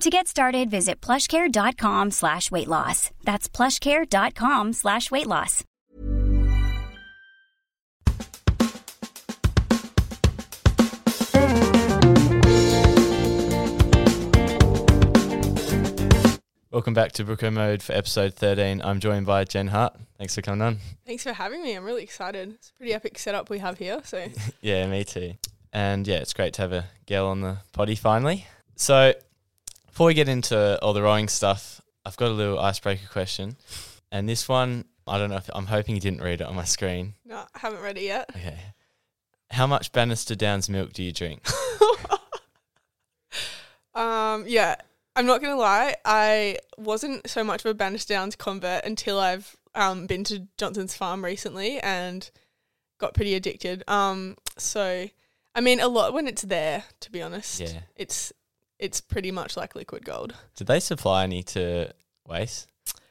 To get started, visit plushcare.com slash weight loss. That's plushcare.com slash weight loss. Welcome back to Brookomode for episode 13. I'm joined by Gen Hart. Thanks for coming on. Thanks for having me. I'm really excited. It's a pretty epic setup we have here. So Yeah, me too. And yeah, it's great to have a girl on the potty finally. So before we get into all the rowing stuff, I've got a little icebreaker question. And this one, I don't know if I'm hoping you didn't read it on my screen. no, I haven't read it yet. Okay. How much Bannister Downs milk do you drink? Um, yeah, I'm not gonna lie. I wasn't so much of a Bannister Downs convert until I've um been to Johnson's Farm recently and got pretty addicted. Um, so I mean, a lot when it's there. To be honest, Yeah. it's it's pretty much like liquid gold. Did they supply any to WAIS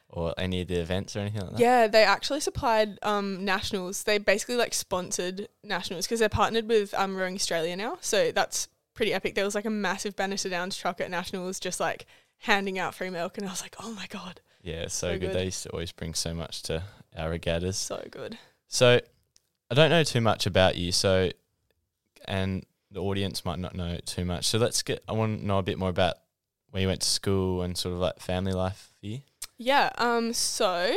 or any of the events or anything like that? Yeah, they actually supplied um, nationals. They basically like sponsored nationals because they're partnered with um, Rowing Australia now. So that's pretty epic. There was like a massive Bannister Downs truck at nationals, just like handing out free milk, and I was like, oh my god, Yeah, so, So good. good. They used to always bring so much to our regattas. so good. So, I don't know too much about you. So, and the audience might not know too much. So let's get. I want to know a bit more about where you went to school and sort of like family life for you. Yeah. Um. So,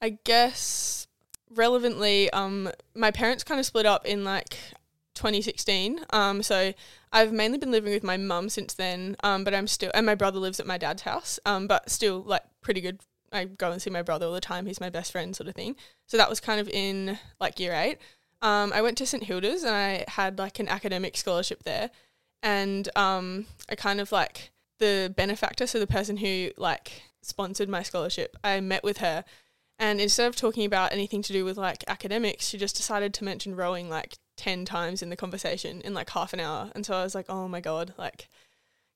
I guess relevantly, um, my parents kind of split up in like 2016. Um. So I've mainly been living with my mum since then. Um. But I'm still, and my brother lives at my dad's house. Um. But still, like, pretty good. I go and see my brother all the time. He's my best friend, sort of thing. So that was kind of in like year eight. Um. I went to St Hilda's and I had like an academic scholarship there, and um, I kind of like the benefactor, so the person who like sponsored my scholarship, I met with her and instead of talking about anything to do with like academics, she just decided to mention rowing like 10 times in the conversation in like half an hour. And so I was like, oh my God, like,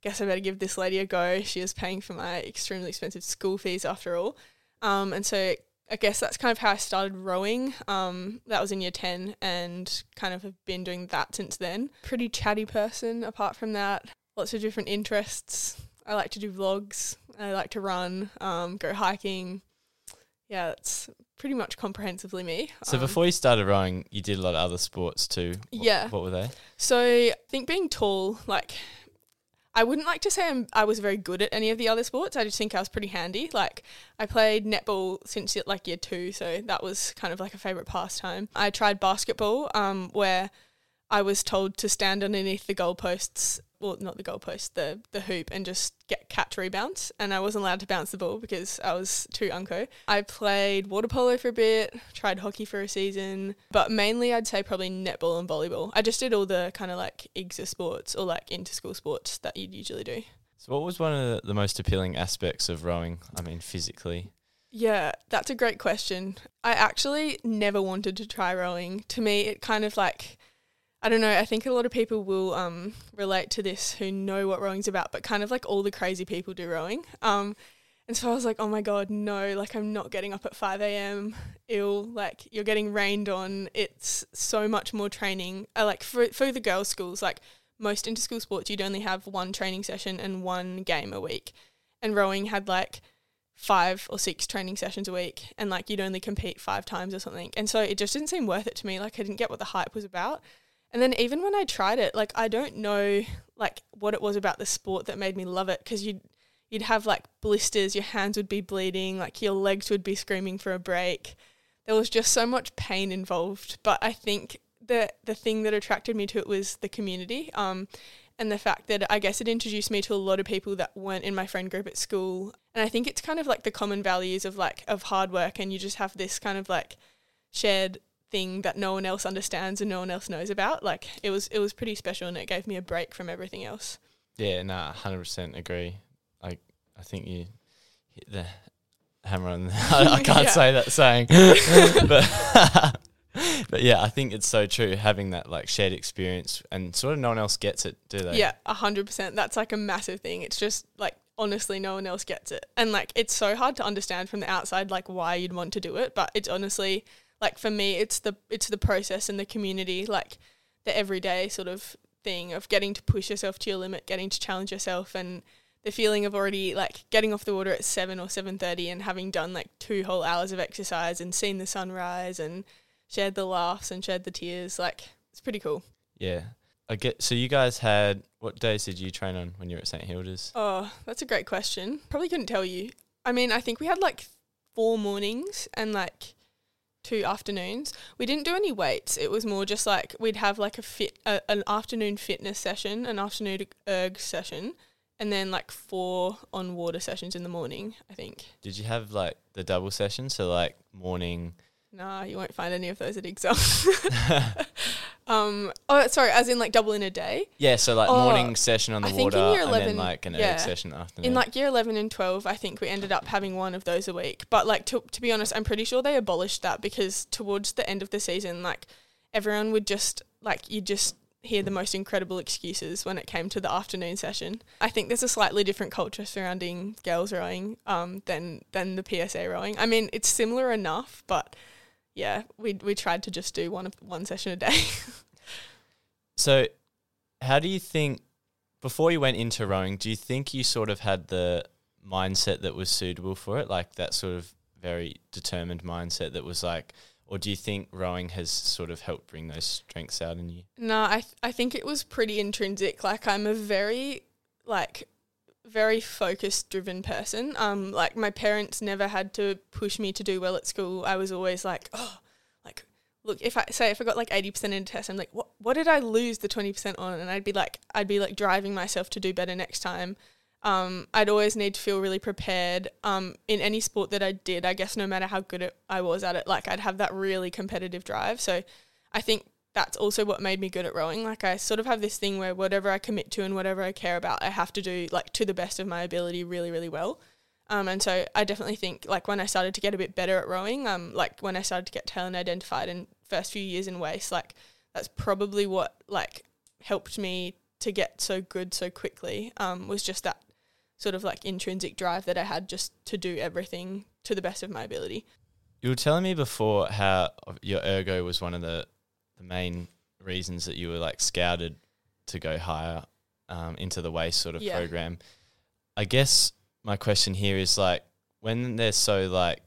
guess I better give this lady a go. She is paying for my extremely expensive school fees after all. Um, and so I guess that's kind of how I started rowing. Um, that was in year 10 and kind of have been doing that since then. Pretty chatty person apart from that. Lots of different interests. I like to do vlogs. I like to run, um, go hiking. Yeah, that's pretty much comprehensively me. So Um, before you started rowing, you did a lot of other sports too. What, Yeah. What were they? So I think being tall, like, I wouldn't like to say I'm, I was very good at any of the other sports. I just think I was pretty handy. Like, I played netball since like year two, so that was kind of like a favorite pastime. I tried basketball, um, where I was told to stand underneath the goalposts, well, not the goalpost, the the hoop, and just get catch rebounds. And I wasn't allowed to bounce the ball because I was too unco. I played water polo for a bit, tried hockey for a season, but mainly I'd say probably netball and volleyball. I just did all the kind of like extra sports or like inter school sports that you'd usually do. So what was one of the most appealing aspects of rowing? I mean, physically. Yeah, that's a great question. I actually never wanted to try rowing. To me, it kind of like I don't know, I think a lot of people will um, relate to this who know what rowing's about, but kind of like all the crazy people do rowing. Um, And so I was like, oh my God, no, like I'm not getting up at 5 a.m. Ill, like you're getting rained on. It's so much more training. Uh, like for, for the girls' schools, like most inter school sports, you'd only have one training session and one game a week. And rowing had like five or six training sessions a week and like you'd only compete five times or something. And so it just didn't seem worth it to me. Like I didn't get what the hype was about. And then even when I tried it, like I don't know like what it was about the sport that made me love it because you'd you'd have like blisters, your hands would be bleeding, like your legs would be screaming for a break. There was just so much pain involved. But I think the the thing that attracted me to it was the community. Um, and the fact that I guess it introduced me to a lot of people that weren't in my friend group at school. And I think it's kind of like the common values of like of hard work and you just have this kind of like shared thing that no one else understands and no one else knows about. Like it was it was pretty special and it gave me a break from everything else. Yeah, nah, hundred percent agree. I I think you hit the hammer on. The, I, I can't say that saying, but but yeah, I think it's so true having that like shared experience and sort of no one else gets it, do they? Yeah, a hundred percent. That's like a massive thing. It's just like honestly, no one else gets it, and like it's so hard to understand from the outside, like why you'd want to do it. But it's honestly like for me, it's the it's the process and the community, like the everyday sort of thing of getting to push yourself to your limit, getting to challenge yourself, and the feeling of already like getting off the water at seven or seven thirty and having done like two whole hours of exercise and seen the sunrise and shared the laughs and shared the tears. Like it's pretty cool. yeah. I get. So you guys had what days did you train on when you were at St Hilda's? Oh, that's a great question. Probably couldn't tell you. I mean, I think we had like four mornings and like two afternoons. We didn't do any weights. It was more just like we'd have like a fit, a, an afternoon fitness session, an afternoon erg session, and then like four on water sessions in the morning. I think. Did you have like the double session? So like morning. Nah, you won't find any of those at Exile. um. Oh, sorry. As in like double in a day. Yeah, so like Oh, morning session on the I think in water year and 11 then like an yeah. session afternoon. In like year 11 and 12, I think we ended up having one of those a week. But like to, to be honest, I'm pretty sure they abolished that because towards the end of the season, like everyone would just like you just hear the most incredible excuses when it came to the afternoon session. I think there's a slightly different culture surrounding girls rowing um, than than the PSA rowing. I mean, it's similar enough, but yeah, we we tried to just do one of one session a day. So, how do you think before you went into rowing? Do you think you sort of had the mindset that was suitable for it, like that sort of very determined mindset that was like, or do you think rowing has sort of helped bring those strengths out in you? No, I th- I think it was pretty intrinsic. Like I'm a very like very focused driven person. Um like my parents never had to push me to do well at school. I was always like, oh, like look, if I say if I got like 80% in a test, I'm like, what what did I lose the 20% on? And I'd be like I'd be like driving myself to do better next time. Um, I'd always need to feel really prepared. Um, in any sport that I did, I guess no matter how good it, I was at it, like I'd have that really competitive drive. So I think that's also what made me good at rowing. Like I sort of have this thing where whatever I commit to and whatever I care about, I have to do like to the best of my ability really, really well. Um, and so I definitely think like when I started to get a bit better at rowing, um, like when I started to get talent identified in first few years in WAIS, like that's probably what like helped me to get so good so quickly. Um, was just that sort of like intrinsic drive that I had just to do everything to the best of my ability. You were telling me before how your ergo was one of the the main reasons that you were like scouted to go higher um, into the waist sort of Yeah. program. I guess my question here is like when they're so like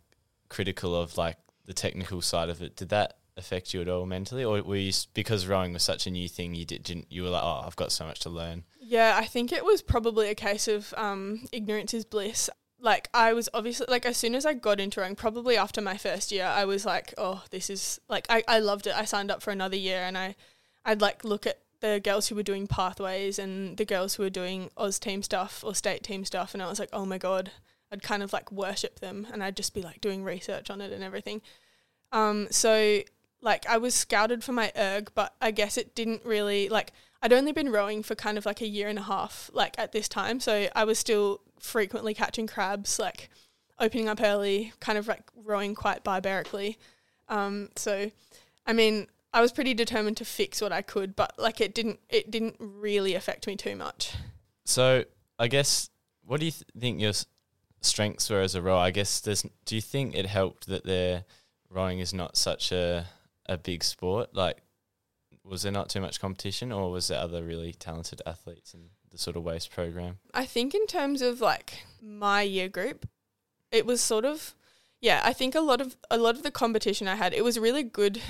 critical of like the technical side of it, did that affect you at all mentally, or were you because rowing was such a new thing, you did, didn't you were like, oh, I've got so much to learn. Yeah, I think it was probably a case of um, ignorance is bliss. Like I was obviously like as soon as I got into rowing, probably after my first year, I was like, oh, this is like I, I loved it. I signed up for another year, and I I'd like look at the girls who were doing pathways and the girls who were doing Oz team stuff or state team stuff, and I was like, oh my god, I'd kind of like worship them, and I'd just be like doing research on it and everything. Um, so like I was scouted for my erg, but I guess it didn't really like I'd only been rowing for kind of like a year and a half, like at this time. So I was still frequently catching crabs, like opening up early, kind of like rowing quite barbarically. Um, so, I mean, I was pretty determined to fix what I could, but like it didn't, it didn't really affect me too much. So I guess what do you th- think your s- strengths were as a rower, I guess there's. Do you think it helped that their rowing is not such a a big sport? Like, was there not too much competition, or was there other really talented athletes in the sort of WAIS program? I think in terms of like my year group, it was sort of yeah, I think a lot of a lot of the competition I had, it was really good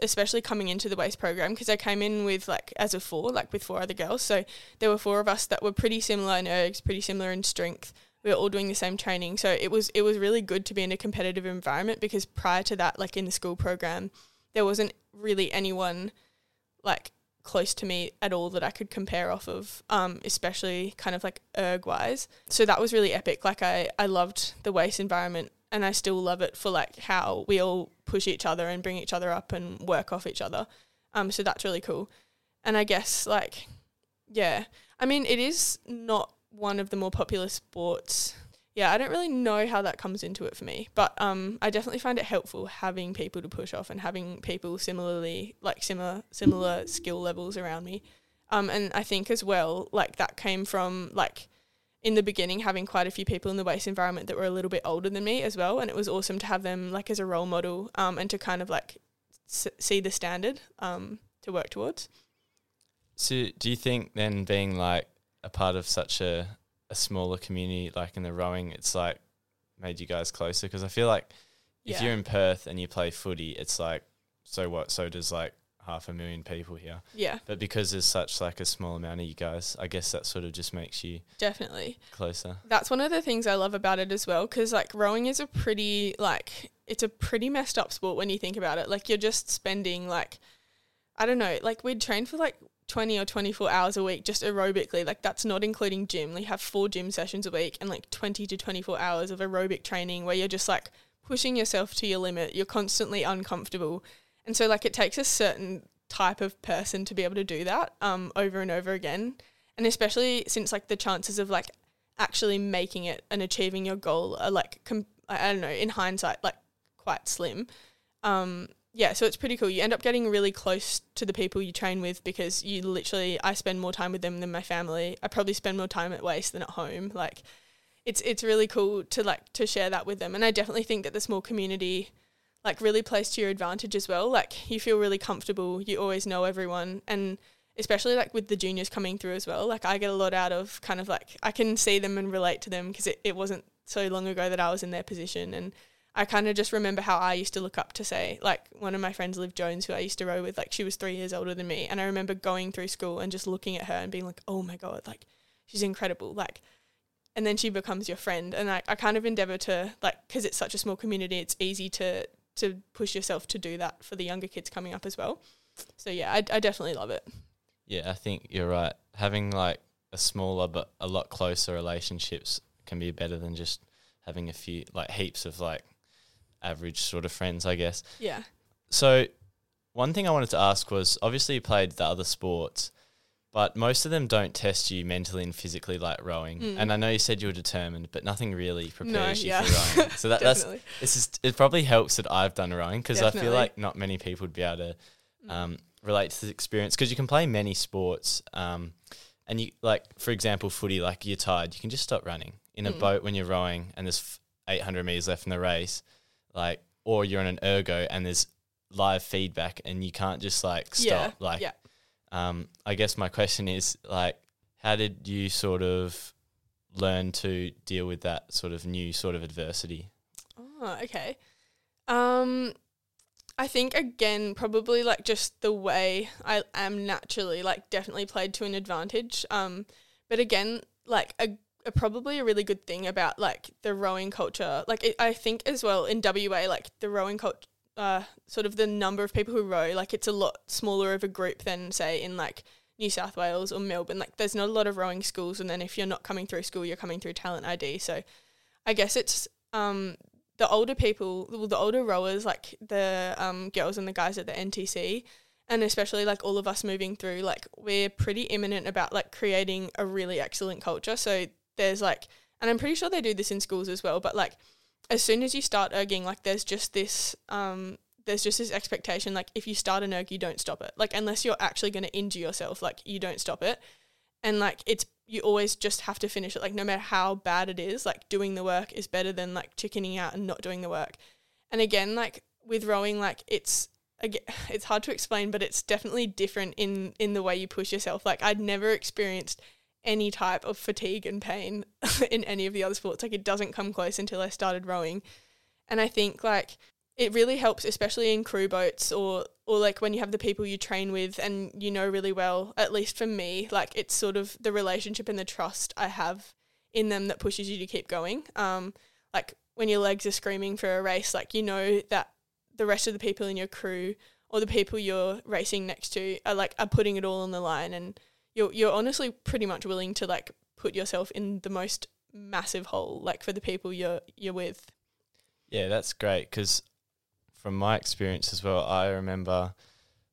especially coming into the WAIS program because I came in with like as a four, like with four other girls. So there were four of us that were pretty similar in ergs, pretty similar in strength. We were all doing the same training. So it was it was really good to be in a competitive environment because prior to that, like in the school program, there wasn't really anyone like close to me at all that I could compare off of, um, especially kind of like erg wise. So that was really epic. Like I, I loved the WAIS environment and I still love it for like how we all push each other and bring each other up and work off each other. Um, so that's really cool. And I guess like, yeah, I mean, it is not one of the more popular sports. Yeah, I don't really know how that comes into it for me, but um, I definitely find it helpful having people to push off and having people similarly like similar similar skill levels around me. Um, and I think as well, like that came from like in the beginning having quite a few people in the WAIS environment that were a little bit older than me as well, and it was awesome to have them like as a role model um, and to kind of like s- see the standard um, to work towards. So, do you think then being like a part of such a a smaller community, like in the rowing, it's like made you guys closer? Because I feel like if Yeah. you're in Perth and you play footy, it's like so what? So does like half a million people here. Yeah, But because there's such like a small amount of you guys, I guess that sort of just makes you definitely. closer. That's one of the things I love about it as well, because like rowing is a pretty like it's a pretty messed up sport when you think about it. Like you're just spending like I don't know, like we'd train for like 20 or 24 hours a week just aerobically. Like that's not including gym. We have four gym sessions a week and like 20 to 24 hours of aerobic training where you're just like pushing yourself to your limit. You're constantly uncomfortable. And so like it takes a certain type of person to be able to do that um over and over again. And especially since like the chances of like actually making it and achieving your goal are like com- I I don't know, in hindsight like quite slim. Um yeah, so it's pretty cool. You end up getting really close to the people you train with because you literally I spend more time with them than my family. I probably spend more time at WAIS than at home. Like it's it's really cool to like to share that with them. And I definitely think that the small community like really plays to your advantage as well. Like you feel really comfortable, you always know everyone and especially like with the juniors coming through as well. Like I get a lot out of kind of like I can see them and relate to them because it, it wasn't so long ago that I was in their position and I kind of just remember how I used to look up to say, like one of my friends, Liv Jones, who I used to row with, like she was three years older than me. And I remember going through school and just looking at her and being like, oh my God, like she's incredible. Like, and then she becomes your friend. And I, I kind of endeavor to, like, because it's such a small community, it's easy to, to push yourself to do that for the younger kids coming up as well. So yeah, I, I definitely love it. Yeah, I think you're right. Having like a smaller but a lot closer relationships can be better than just having a few like heaps of like average sort of friends, I guess. Yeah. So, one thing I wanted to ask was obviously you played the other sports, but most of them don't test you mentally and physically like rowing. Mm. And I know you said you were determined, but nothing really prepares you yeah. for rowing. So that, that's this is it. Probably helps that I've done rowing because I feel like not many people would be able to Mm. um, relate to this experience because you can play many sports. Um, and you like, for example, footy. Like you're tired, you can just stop running in a Mm. boat when you're rowing, and there's f- 800 meters left in the race. Like, or you're on an ergo and there's live feedback, and you can't just like stop. Yeah. Like, yeah. um, I guess my question is like, how did you sort of learn to deal with that sort of new sort of adversity? Oh, okay. Um, I think again, probably like just the way I am naturally, like definitely played to an advantage. Um, but again, like a probably a really good thing about like the rowing culture. Like it, I think as well in WA, like the rowing culture, uh, sort of the number of people who row, like it's a lot smaller of a group than say in like New South Wales or Melbourne. Like there's not a lot of rowing schools, and then if you're not coming through school, you're coming through talent ID. So I guess it's um the older people, well, the older rowers, like the um, girls and the guys at the NTC, and especially like all of us moving through, like we're pretty imminent about like creating a really excellent culture. So there's like, and I'm pretty sure they do this in schools as well, but like as soon as you start erging, like there's just this, um, there's just this expectation, like if you start an erg, you don't stop it. Like unless you're actually going to injure yourself, like you don't stop it. And like it's you always just have to finish it. Like no matter how bad it is, like doing the work is better than like chickening out and not doing the work. And again, like with rowing, like it's it's hard to explain, but it's definitely different in in the way you push yourself. Like I'd never experienced any type of fatigue and pain in any of the other sports. Like it doesn't come close until I started rowing. And I think like it really helps, especially in crew boats or or like when you have the people you train with and you know really well. At least for me, like it's sort of the relationship and the trust I have in them that pushes you to keep going. Um, like when your legs are screaming for a race, like you know that the rest of the people in your crew or the people you're racing next to are like are putting it all on the line and you're you're honestly pretty much willing to like put yourself in the most massive hole like for the people you're you're with. Yeah, that's great because from my experience as well, I remember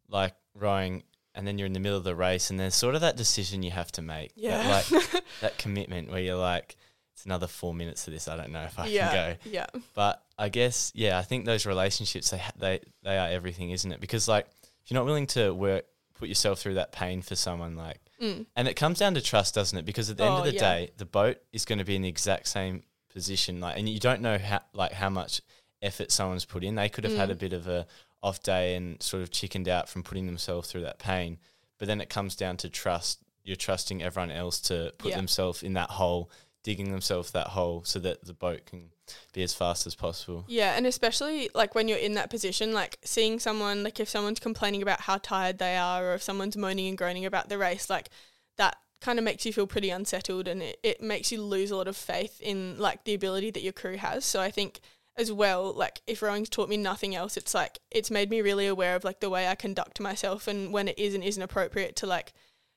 like rowing and then you're in the middle of the race and there's sort of that decision you have to make. Yeah. That, like that commitment where you're like, it's another four minutes of this. I don't know if I yeah. can go. Yeah. But I guess yeah, I think those relationships they ha- they they are everything, isn't it? Because like if you're not willing to work, put yourself through that pain for someone, like, Mm. and it comes down to trust, doesn't it? Because at the end Oh, of the yeah. day, the boat is going to be in the exact same position, like, and you don't know how like how much effort someone's put in. They could have had Mm. a bit of a off day and sort of chickened out from putting themselves through that pain. But then it comes down to trust. You're trusting everyone else to put Yeah. themselves in that hole, digging themselves that hole so that the boat can be as fast as possible. Yeah, and especially like when you're in that position, like seeing someone, like if someone's complaining about how tired they are, or if someone's moaning and groaning about the race, like that kind of makes you feel pretty unsettled and it, it makes you lose a lot of faith in like the ability that your crew has. So I think as well, like if rowing's taught me nothing else, it's like it's made me really aware of like the way I conduct myself and when it is and isn't appropriate to like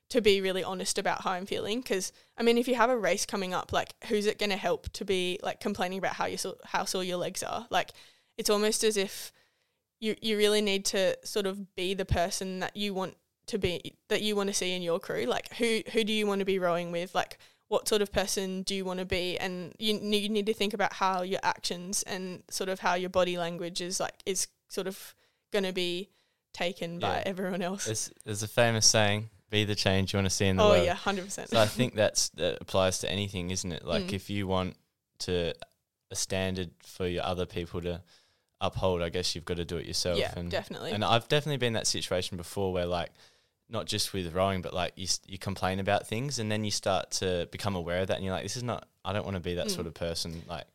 to be really honest about how I'm feeling. Because I mean, if you have a race coming up, like who's it going to help to be like complaining about how you how sore your legs are? Like it's almost as if you you really need to sort of be the person that you want to be that you want to see in your crew. Like who who do you want to be rowing with? Like what sort of person do you want to be? And you you need to think about how your actions and sort of how your body language is like is sort of going to be taken by everyone else. There's, there's a famous saying, be the change you want to see in the oh world. Oh yeah, hundred percent. So I think that's that applies to anything, isn't it? Like Mm. if you want to a standard for your other people to uphold, I guess you've got to do it yourself. yeah, and definitely. and I've definitely been in that situation before where like not just with rowing, but like you you complain about things and then you start to become aware of that and you're like, this is not. I don't want to be that Mm. sort of person. Like,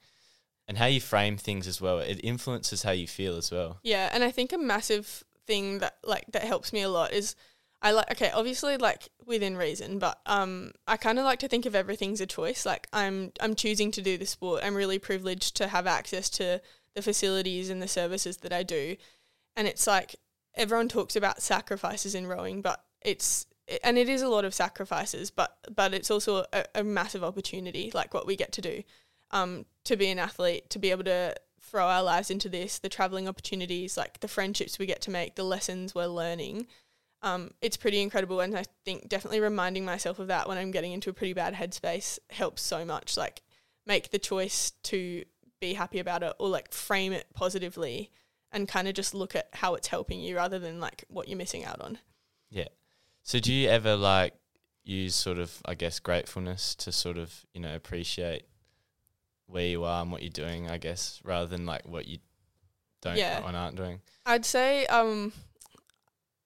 and how you frame things as well. It influences how you feel as well. Yeah, and I think a massive thing that like that helps me a lot is I like okay, obviously like within reason, but um I kind of like to think of everything's a choice. Like I'm I'm choosing to do the sport. I'm really privileged to have access to the facilities and the services that I do. And it's like everyone talks about sacrifices in rowing, but it's and it is a lot of sacrifices, but but it's also a, a massive opportunity, like what we get to do, um, to be an athlete, to be able to throw our lives into this, the traveling opportunities, like the friendships we get to make, the lessons we're learning. Um, it's pretty incredible, and I think definitely reminding myself of that when I'm getting into a pretty bad headspace helps so much. Like make the choice to be happy about it, or like frame it positively, and kind of just look at how it's helping you rather than like what you're missing out on. Yeah. So do you ever like use sort of I guess gratefulness to sort of you know appreciate where you are and what you're doing? I guess rather than like what you don't Yeah. and aren't doing. I'd say, um,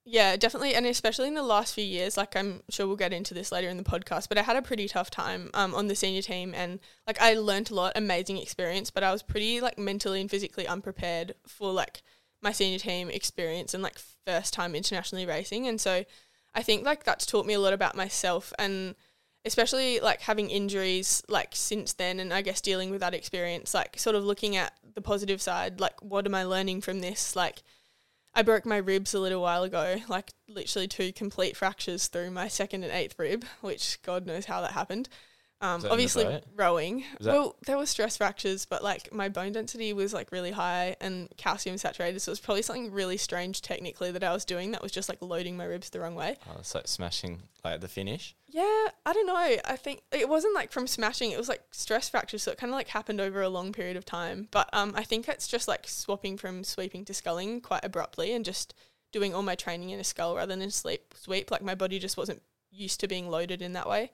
yeah, definitely, and especially in the last few years. Like, I'm sure we'll get into this later in the podcast, but I had a pretty tough time um, on the senior team, and like I learned a lot, amazing experience, but I was pretty like mentally and physically unprepared for like my senior team experience and like first time internationally racing, and so I think like that's taught me a lot about myself and especially like having injuries like since then and I guess dealing with that experience like sort of looking at the positive side like what am I learning from this like I broke my ribs a little while ago like literally two complete fractures through my second and eighth rib which god knows how that happened um, Was that in the obviously rowing that- well there were stress fractures but like my bone density was like really high and calcium saturated so it was probably something really strange technically that I was doing that was just like loading my ribs the wrong way Oh, it's like smashing like at the finish. yeah, I don't know. I think it wasn't like from smashing. It was like stress fractures, so it kind of like happened over a long period of time. But um, I think it's just like swapping from sweeping to sculling quite abruptly, and just doing all my training in a scull rather than a sleep sweep. Like my body just wasn't used to being loaded in that way.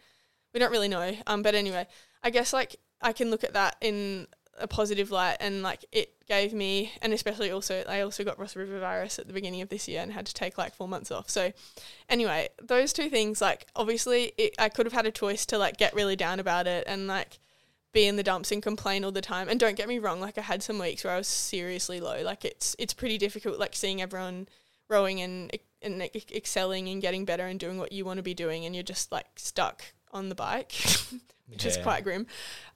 We don't really know. Um, but anyway, I guess like I can look at that in a positive light and like it gave me and especially also I also got Ross River virus at the beginning of this year and had to take like four months off. So anyway, those two things like obviously it, I could have had a choice to like get really down about it and like be in the dumps and complain all the time. And don't get me wrong, like I had some weeks where I was seriously low. Like it's it's pretty difficult like seeing everyone rowing and and excelling and getting better and doing what you want to be doing and you're just like stuck on the bike. which is quite grim.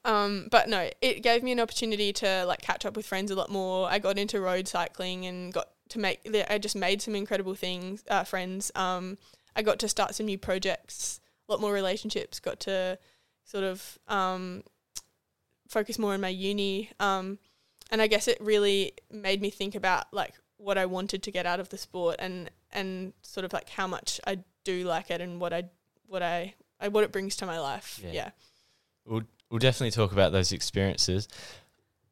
Um, but no, it gave me an opportunity to like catch up with friends a lot more. I got into road cycling and got to make. I just made some incredible things, uh, friends. Um, I got to start some new projects, a lot more relationships. Got to sort of um, focus more on my uni. Um, and I guess it really made me think about like what I wanted to get out of the sport and and sort of like how much I do like it and what I what I, I what it brings to my life. Yeah. yeah. We'll we'll definitely talk about those experiences.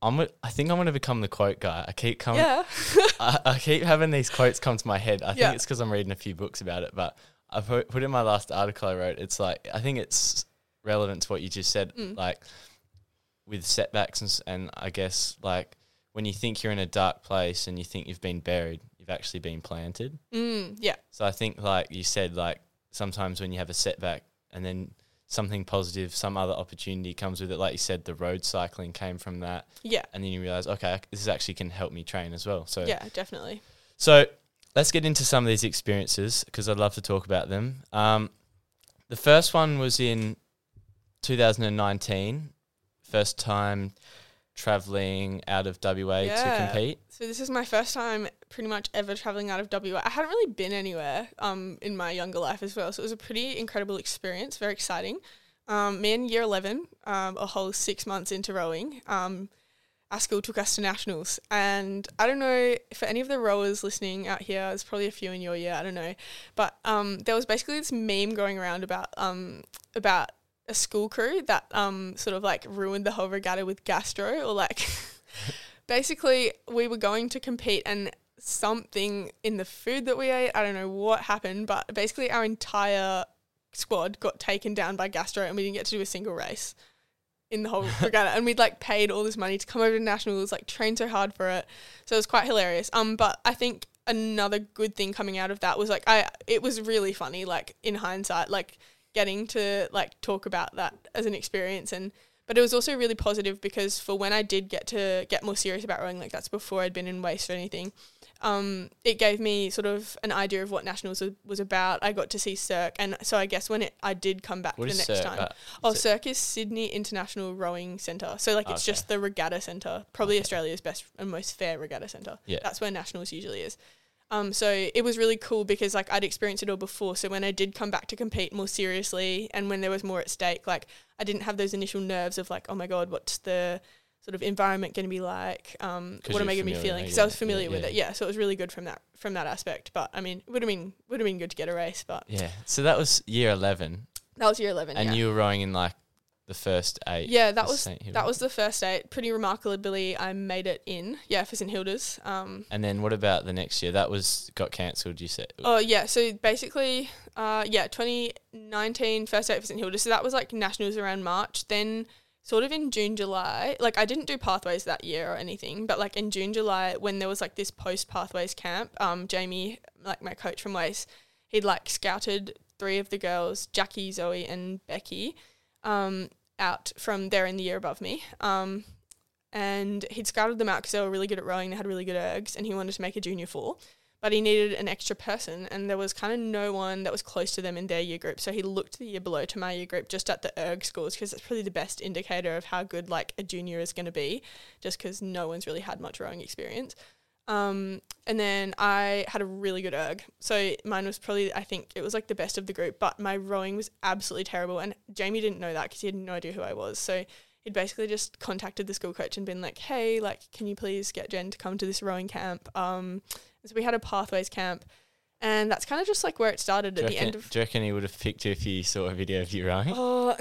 I'm. wi- I think I'm going to become the quote guy. I keep coming. Yeah. I, I keep having these quotes come to my head. I think Yeah. it's because I'm reading a few books about it. But I put, put in my last article I wrote. It's like I think it's relevant to what you just said. Mm. Like with setbacks and, and I guess like when you think you're in a dark place and you think you've been buried, you've actually been planted. Mm, yeah. So I think like you said, like sometimes when you have a setback and then something positive, some other opportunity comes with it. Like you said, the road cycling came from that, Yeah. and then you realize, okay, this actually can help me train as well. So Yeah, definitely. so let's get into some of these experiences because I'd love to talk about them. Um, the first one was in 2019, first time traveling out of WA to compete. So this is my first time pretty much ever traveling out of WA. I hadn't really been anywhere um in my younger life as well. So it was a pretty incredible experience, very exciting. Um, me in year 11, um, a whole six months into rowing, um, our school took us to nationals. And I don't know for any of the rowers listening out here, there's probably a few in your year, I don't know. But um, there was basically this meme going around about um, about a school crew that um, sort of like ruined the whole regatta with gastro or like basically we were going to compete and something in the food that we ate, I don't know what happened, but basically our entire squad got taken down by gastro and we didn't get to do a single race in the whole regatta. And we'd like paid all this money to come over to nationals like trained so hard for it. So it was quite hilarious. Um but i think another good thing coming out of that was like i it was really funny like in hindsight like getting to like talk about that as an experience and but it was also really positive because for when i did get to get more serious about rowing like that's before i'd been in WAIS or anything um, it gave me sort of an idea of what nationals was, was about. I got to see SIRC, and so I guess when it I did come back What the is next SIRC? time, Oh, is SIRC is Sydney International Rowing Centre. So like it's Okay. just the regatta centre, probably Australia's best and most fair regatta centre. Yeah. That's where Nationals usually is. Um, so it was really cool because like I'd experienced it all before. So when I did come back to compete more seriously and when there was more at stake, like I didn't have those initial nerves of like, oh my god, what's the sort of environment going to be like? Um, what am I going to be feeling? Because I was familiar yeah, with yeah. it. Yeah. So it was really good from that from that aspect. But I mean, it would have been would have been good to get a race. But Yeah. So that was year 11, that was year eleven. and you were rowing in like the first eight. Yeah, that was that was the first eight. Pretty remarkably, I made it in. Yeah, for St Hilda's. Um, And then what about the next year? That was got cancelled. You said. oh yeah, so basically, uh, yeah, 2019 first date for St Hilda's. So that was like nationals around March. Then sort of in June, July. Like I didn't do pathways that year or anything, but like in June, July, when there was like this post pathways camp, um, Jamie, like my coach from WAIS, he'd like scouted three of the girls, Jackie, Zoe, and Becky, um, out from there in the year above me. Um, and he'd scouted them out because they were really good at rowing. They had really good ergs, and he wanted to make a junior four, but he needed an extra person, and there was kind of no one that was close to them in their year group. So he looked the year below to my year group just at the erg scores because that's probably the best indicator of how good like a junior is going to be, just because no one's really had much rowing experience. Um, and then I had a really good erg. So mine was probably, I think it was like the best of the group, but my rowing was absolutely terrible. And Jamie didn't know that because he had no idea who I was. So he'd basically just contacted the school coach and been like, hey, like, can you please get Gen to come to this rowing camp? Um, so we had a pathways camp. And that's kind of just like where it started at you, the end of. do you reckon he would have picked you if he saw a video of you rowing? Oh,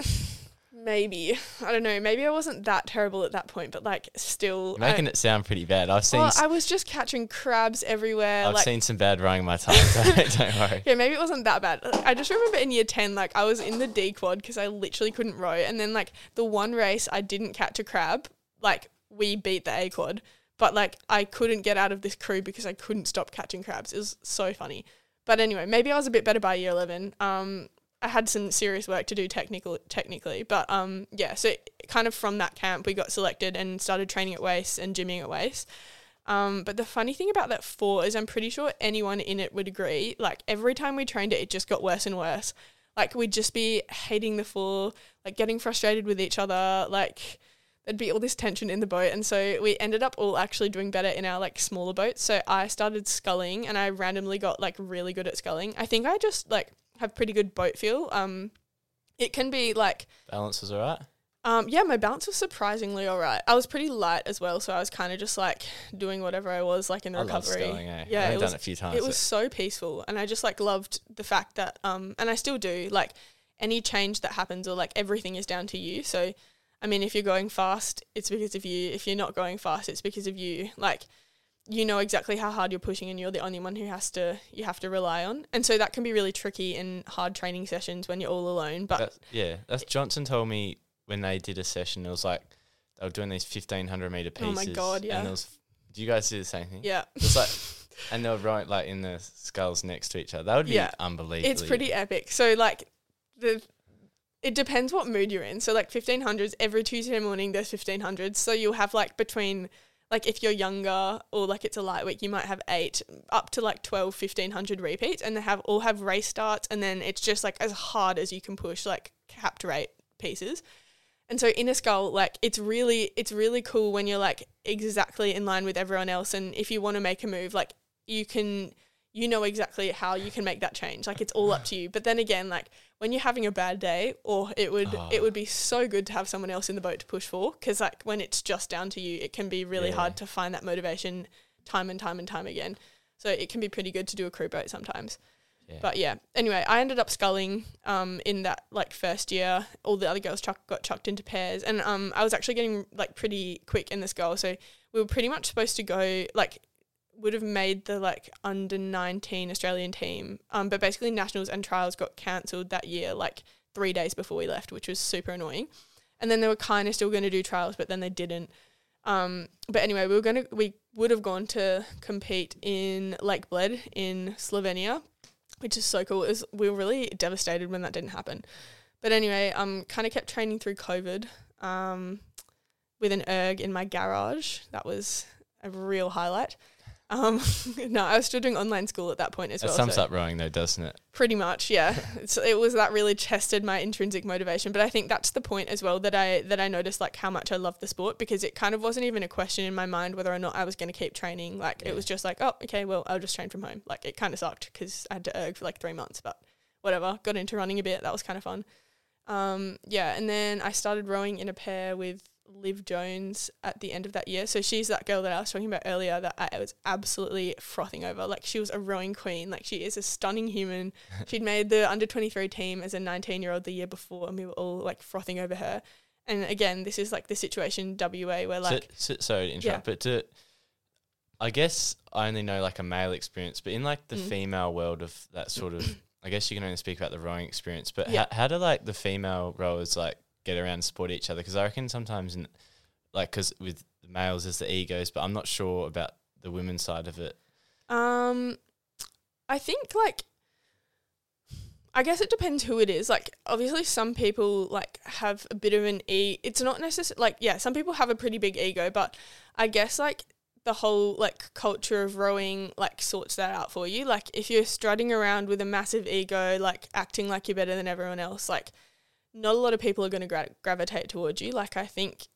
maybe I don't know. Maybe I wasn't that terrible at that point, but like still, making I, it sound pretty bad. I've seen well, s- I was just catching crabs everywhere. I've like, seen some bad rowing my time. So don't worry. Yeah, maybe it wasn't that bad. I just remember in year 10, like, I was in the D quad because I literally couldn't row. And then, like, the one race I didn't catch a crab, like, we beat the A quad. But, like, I couldn't get out of this crew because I couldn't stop catching crabs. It was so funny. But anyway, maybe I was a bit better by year 11. Um, I had some serious work to do technical, technically. But, um, yeah, so kind of from that camp, we got selected and started training at WAIS and gymming at WAIS. Um, but the funny thing about that four is I'm pretty sure anyone in it would agree. Like every time we trained it, it just got worse and worse. Like we'd just be hating the four, like getting frustrated with each other. Like there'd be all this tension in the boat, and so we ended up all actually doing better in our like smaller boats. So I started sculling, and I randomly got like really good at sculling. I think I just like have pretty good boat feel. Um, it can be like Balance was alright. um, yeah, my balance was surprisingly all right. I was pretty light as well, so I was kind of just like doing whatever I was like in the I love recovery. sculling, eh? Yeah, I've done it a few times. it was so peaceful, and I just like loved the fact that um, and I still do like any change that happens or like everything is down to you. So, I mean, if you're going fast, it's because of you. If you're not going fast, it's because of you. Like you know exactly how hard you're pushing and you're the only one who has to you have to rely on and so that can be really tricky in hard training sessions when you're all alone but That's, yeah, that's Johnson told me when they did a session. It was like they were doing these fifteen hundred meter pieces Oh my God, yeah. And it was, do you guys do the same thing? yeah It's like, and they were right like in the sculls next to each other. That would be Yeah. unbelievable. It's pretty epic. So like the it depends what mood you're in. So like 1500s every Tuesday morning there's 1500s. So you'll have like between like if you're younger or like it's a light week you might have 8 up to like 12 1500 repeats and they have all have race starts and then it's just like as hard as you can push like capped rate pieces. And so in a scull, like it's really it's really cool when you're like exactly in line with everyone else and if you want to make a move, like you can you know exactly how you can make that change. Like it's all up to you. But then again, like when you're having a bad day, or it would it would be so good to have someone else in the boat to push for because like when it's just down to you, it can be really Yeah. hard to find that motivation time and time and time again. So it can be pretty good to do a crew boat sometimes. Yeah. But yeah, anyway, I ended up sculling um, in that like first year. All the other girls chuck, got chucked into pairs, and um, I was actually getting like pretty quick in this scull. So we were pretty much supposed to go like would have made the like under 19 Australian team. Um, but basically nationals and trials got cancelled that year, like three days before we left, which was super annoying. And then they were kind of still going to do trials, but then they didn't. Um, but anyway, we were going to, we would have gone to compete in Lake Bled in Slovenia, which is so cool. Was, we were really devastated when that didn't happen. But anyway, um, kind of kept training through COVID, um, with an erg in my garage. That was a real highlight. Um, no, I was still doing online school at that point as well. It sums so up rowing though, doesn't it? Pretty much, yeah. it was that really tested my intrinsic motivation, but I think that's the point as well that I that I noticed like how much I love the sport because it kind of wasn't even a question in my mind whether or not I was going to keep training. Like Yeah. it was just like, oh, okay, well, I'll just train from home. Like it kind of sucked because I had to erg for like three months, but whatever. Got into running a bit. That was kind of fun. Um, yeah, and then I started rowing in a pair with Liv Jones at the end of that year. So she's that girl that I was talking about earlier that I was absolutely frothing over. Like she was a rowing queen. Like she is a stunning human. She'd made the under 23 team as a 19 year old the year before and we were all like frothing over her. And again, this is like the situation WA where like so, so, sorry to interrupt, but to, I guess I only know like a male experience, but in like the Mm. female world of that sort of, I guess you can only speak about the rowing experience. But Yeah. how, how do like the female rowers like get around and support each other? Because I reckon sometimes, in, like, because with the males there's the egos, but I'm not sure about the women's side of it. Um, I think like, I guess it depends who it is. Like, obviously, some people like have a bit of an e. It's not necessarily like yeah, some people have a pretty big ego, but I guess like the whole like culture of rowing like sorts that out for you. Like, if you're strutting around with a massive ego, like acting like you're better than everyone else, like not a lot of people are going to gra- gravitate towards you. Like, I think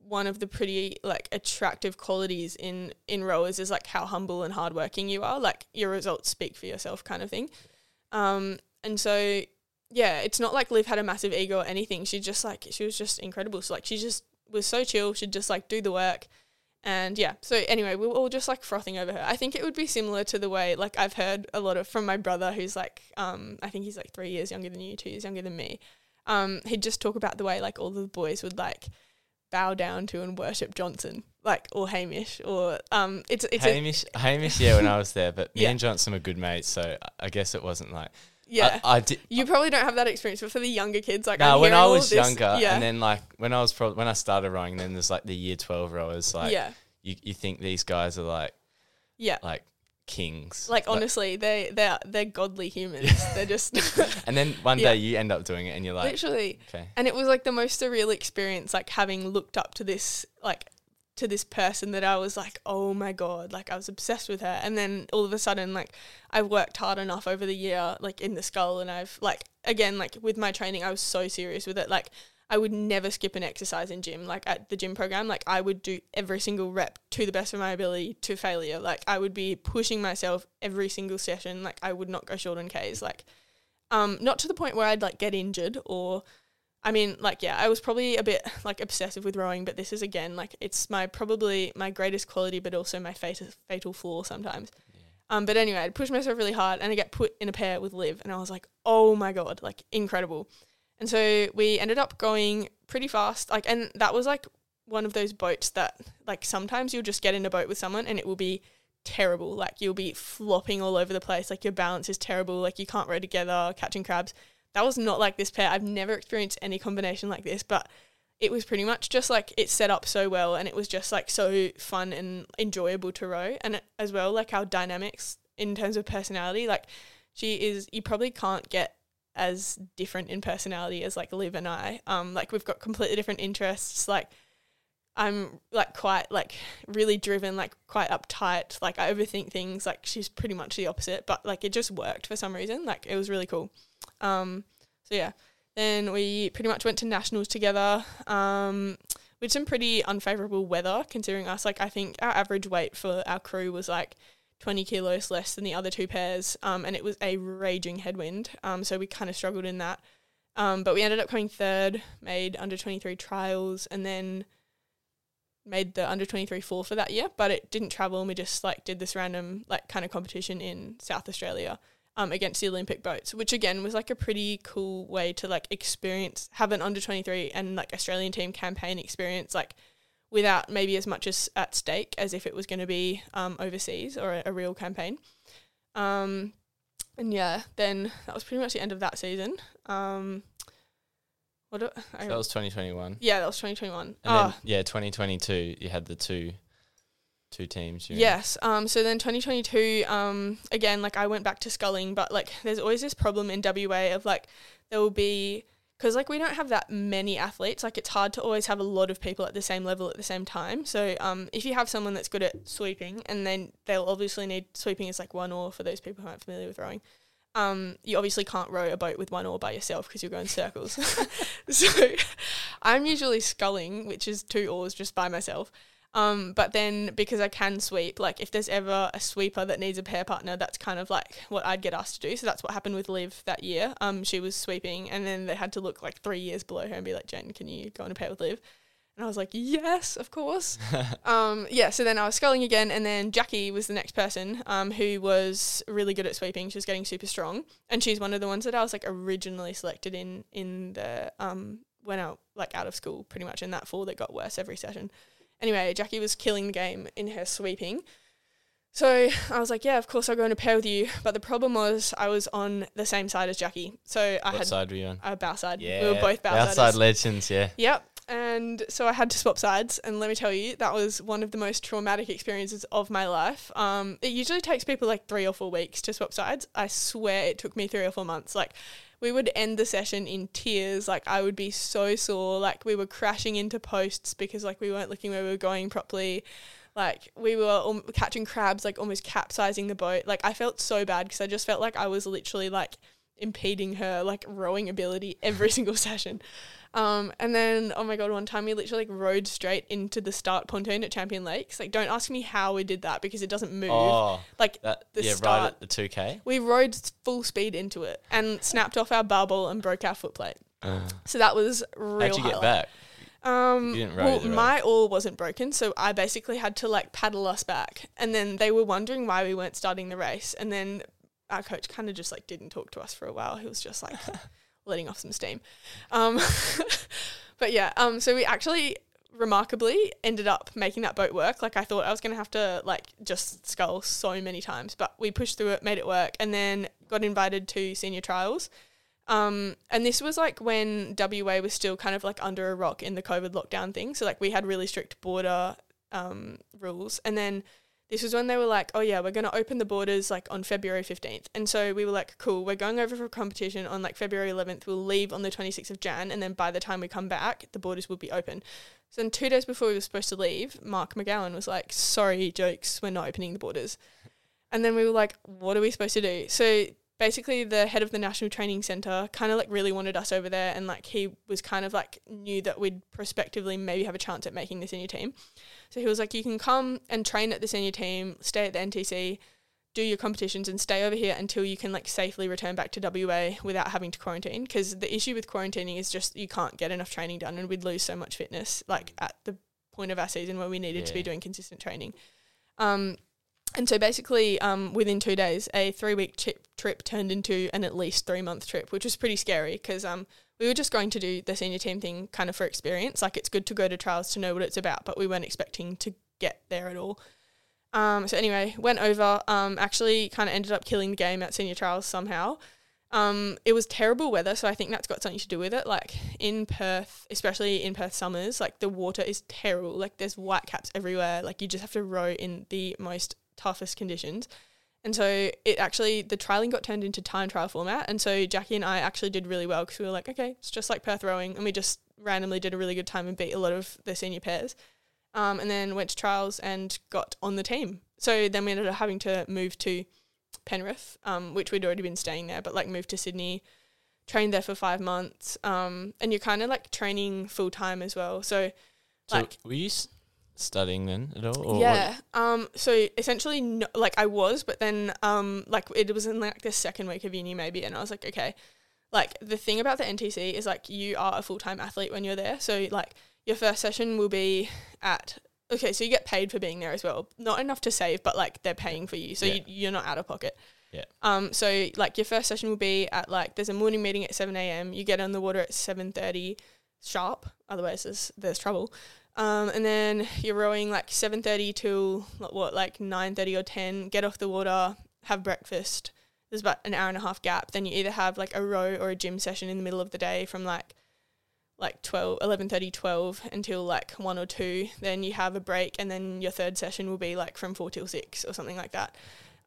one of the pretty like attractive qualities in in rowers is like how humble and hardworking you are. Like your results speak for yourself, kind of thing. Um, and so yeah, it's not like Liv had a massive ego or anything. She just like she was just incredible. So like she just was so chill. She'd just like do the work. And yeah, so anyway, we were all just like frothing over her. I think it would be similar to the way like I've heard a lot of from my brother who's like um I think he's like three years younger than you, two years younger than me. Um, he'd just talk about the way like all the boys would like bow down to and worship Johnson, like or Hamish, or um, it's it's Hamish, Hamish, yeah, when I was there, but me Yeah. and Johnson were good mates, so I- guess it wasn't like. yeah. I, I did. you probably don't have that experience, but for the younger kids, like No, when I was younger, yeah, and then like when I was pro- when I started rowing, then there's like the year twelve rowers. Like, yeah, you, you think these guys are like yeah. like kings. Like honestly, they they are they're godly humans. they're just and then one day you end up doing it, and you're like, literally. okay, And it was like the most surreal experience, like having looked up to this like to this person that I was like, oh my god, like I was obsessed with her. And then all of a sudden, like I've worked hard enough over the year, like in the skull, and I've like again, like with my training, I was so serious with it. Like I would never skip an exercise in gym. Like at the gym program, like I would do every single rep to the best of my ability to failure. Like I would be pushing myself every single session. Like I would not go short on Ks. Like um, not to the point where I'd like get injured or I mean, like, yeah, I was probably a bit like obsessive with rowing, but this is again like it's my probably my greatest quality, but also my fatal fatal flaw sometimes. Um, but anyway, I'd push myself really hard, and I get put in a pair with Liv, and I was like, oh my god, like incredible. And so we ended up going pretty fast, like, and that was like one of those boats that like sometimes you'll just get in a boat with someone and it will be terrible, like you'll be flopping all over the place, like your balance is terrible, like you can't row together, catching crabs. That was not like this pair. I've never experienced any combination like this, but it was pretty much just like it set up so well and it was just like so fun and enjoyable to row. And as well, like our dynamics in terms of personality, like she is, you probably can't get as different in personality as like Liv and I. Um, like we've got completely different interests. Like I'm like quite like really driven, like quite uptight. Like I overthink things. Like she's pretty much the opposite, but like it just worked for some reason. Like it was really cool. Um, so yeah, then we pretty much went to nationals together. Um, with some pretty unfavorable weather, considering us. Like I think our average weight for our crew was like 20 kilos less than the other two pairs, um, and it was a raging headwind. Um, so we kind of struggled in that. Um, but we ended up coming third, made under 23 trials, and then made the under 23 four for that year. But it didn't travel, and we just like did this random like kind of competition in South Australia um, against the Olympic boats, which again was like a pretty cool way to like experience, have an under 23 and like Australian team campaign experience, like without maybe as much as at stake as if it was going to be um, overseas or a, a real campaign. Um, and yeah, then that was pretty much the end of that season. Um, what do, I, that was 2021. yeah, that was 2021. And Ah, then yeah, 2022, you had the two two teams. Yes. Um. So then 2022. Um. Again, like I went back to sculling, but like there's always this problem in WA of like there will be because like we don't have that many athletes. Like it's hard to always have a lot of people at the same level at the same time. So um, if you have someone that's good at sweeping, and then they'll obviously need sweeping as like one oar for those people who aren't familiar with rowing. Um, you obviously can't row a boat with one oar by yourself because you'll go in circles. so I'm usually sculling, which is two oars just by myself. Um, but then because I can sweep, like if there's ever a sweeper that needs a pair partner, that's kind of like what I'd get asked to do. So that's what happened with Liv that year. Um, she was sweeping, and then they had to look like three years below her and be like, Gen, can you go on a pair with Liv? And I was like, yes, of course. um, yeah, so then I was sculling again, and then Jackie was the next person um, who was really good at sweeping. She was getting super strong, and she's one of the ones that I was like originally selected in in the um, when I like out of school, pretty much in that fall that got worse every session. Anyway, Jackie was killing the game in her sweeping. So I was like, yeah, of course I'll go in a pair with you. But the problem was I was on the same side as Jackie. So I What had side were you on? bow side. Yeah, we were both bow outside siders. legends. Yeah, Yep. And so I had to swap sides, and let me tell you, that was one of the most traumatic experiences of my life. Um, it usually takes people like three or four weeks to swap sides. I swear it took me three or four months. Like, we would end the session in tears. Like, I would be so sore. Like, we were crashing into posts because like we weren't looking where we were going properly. Like, we were al- catching crabs, like almost capsizing the boat. Like, I felt so bad because I just felt like I was literally like impeding her like rowing ability every single session. Um, and then oh my god, one time we literally like rowed straight into the start pontoon at Champion Lakes. Like, don't ask me how we did that because it doesn't move. Oh, like that the yeah, right start, at the 2K. we rowed full speed into it and snapped off our bow ball and broke our foot plate. So that was real. How'd you get back? Um, You didn't row well, my oar wasn't broken, so I basically had to like paddle us back. And then they were wondering why we weren't starting the race. And then our coach kind of just like didn't talk to us for a while. He was just like, letting off some steam. Um, but yeah, um, so we actually remarkably ended up making that boat work. Like I thought I was gonna have to like just scull so many times, but we pushed through it, made it work, and then got invited to senior trials. Um, and this was like when WA was still kind of like under a rock in the COVID lockdown thing. So like we had really strict border um, rules, and then this was when they were like, oh yeah, we're going to open the borders like on February 15th. And so we were like, cool, we're going over for competition on like February 11th. We'll leave on the 26th of Jan. And then by the time we come back, the borders will be open. So then two days before we were supposed to leave, Mark McGowan was like, sorry, jokes, we're not opening the borders. And then we were like, what are we supposed to do? So basically the head of the National Training Centre kind of like really wanted us over there and like he was kind of like knew that we'd prospectively maybe have a chance at making the senior team. So he was like, you can come and train at the senior team, stay at the NTC, do your competitions and stay over here until you can like safely return back to WA without having to quarantine. Because the issue with quarantining is just you can't get enough training done and we'd lose so much fitness like at the point of our season where we needed yeah. to be doing consistent training. Um, and so basically, um, within two days, a three week trip, trip turned into an at least three month trip, which was pretty scary because um, we were just going to do the senior team thing kind of for experience. Like it's good to go to trials to know what it's about, but we weren't expecting to get there at all. Um, so anyway, went over. Um, actually, kind of ended up killing the game at senior trials somehow. Um, it was terrible weather, so I think that's got something to do with it. Like in Perth, especially in Perth summers, like the water is terrible. Like there's white caps everywhere. Like you just have to row in the most toughest conditions. And so it actually, the trialing got turned into time trial format. And so Jackie and I actually did really well because we were like, okay, it's just like Perth rowing. And we just randomly did a really good time and beat a lot of the senior pairs. Um, and then went to trials and got on the team. So then we ended up having to move to Penrith, um, which we'd already been staying there, but like moved to Sydney, trained there for five months. Um, and you're kind of like training full time as well. So, so like, were you studying then at all? yeah. Um. So essentially, no, like I was, but then um, like it was in like the second week of uni maybe, and I was like, okay, like the thing about the NTC is like you are a full time athlete when you're there. So like your first session will be at okay, so you get paid for being there as well. Not enough to save, but like they're paying for you, so yeah. you, you're not out of pocket. Yeah. Um. So like your first session will be at like there's a morning meeting at seven a.m. You get on the water at seven thirty sharp. Otherwise, there's there's trouble. Um, and then you're rowing like 7.30 till what, like 9.30 or 10, get off the water, have breakfast. There's about an hour and a half gap. Then you either have like a row or a gym session in the middle of the day from like like 12, 11.30, 12 until like 1 or 2. Then you have a break and then your third session will be like from 4 till 6 or something like that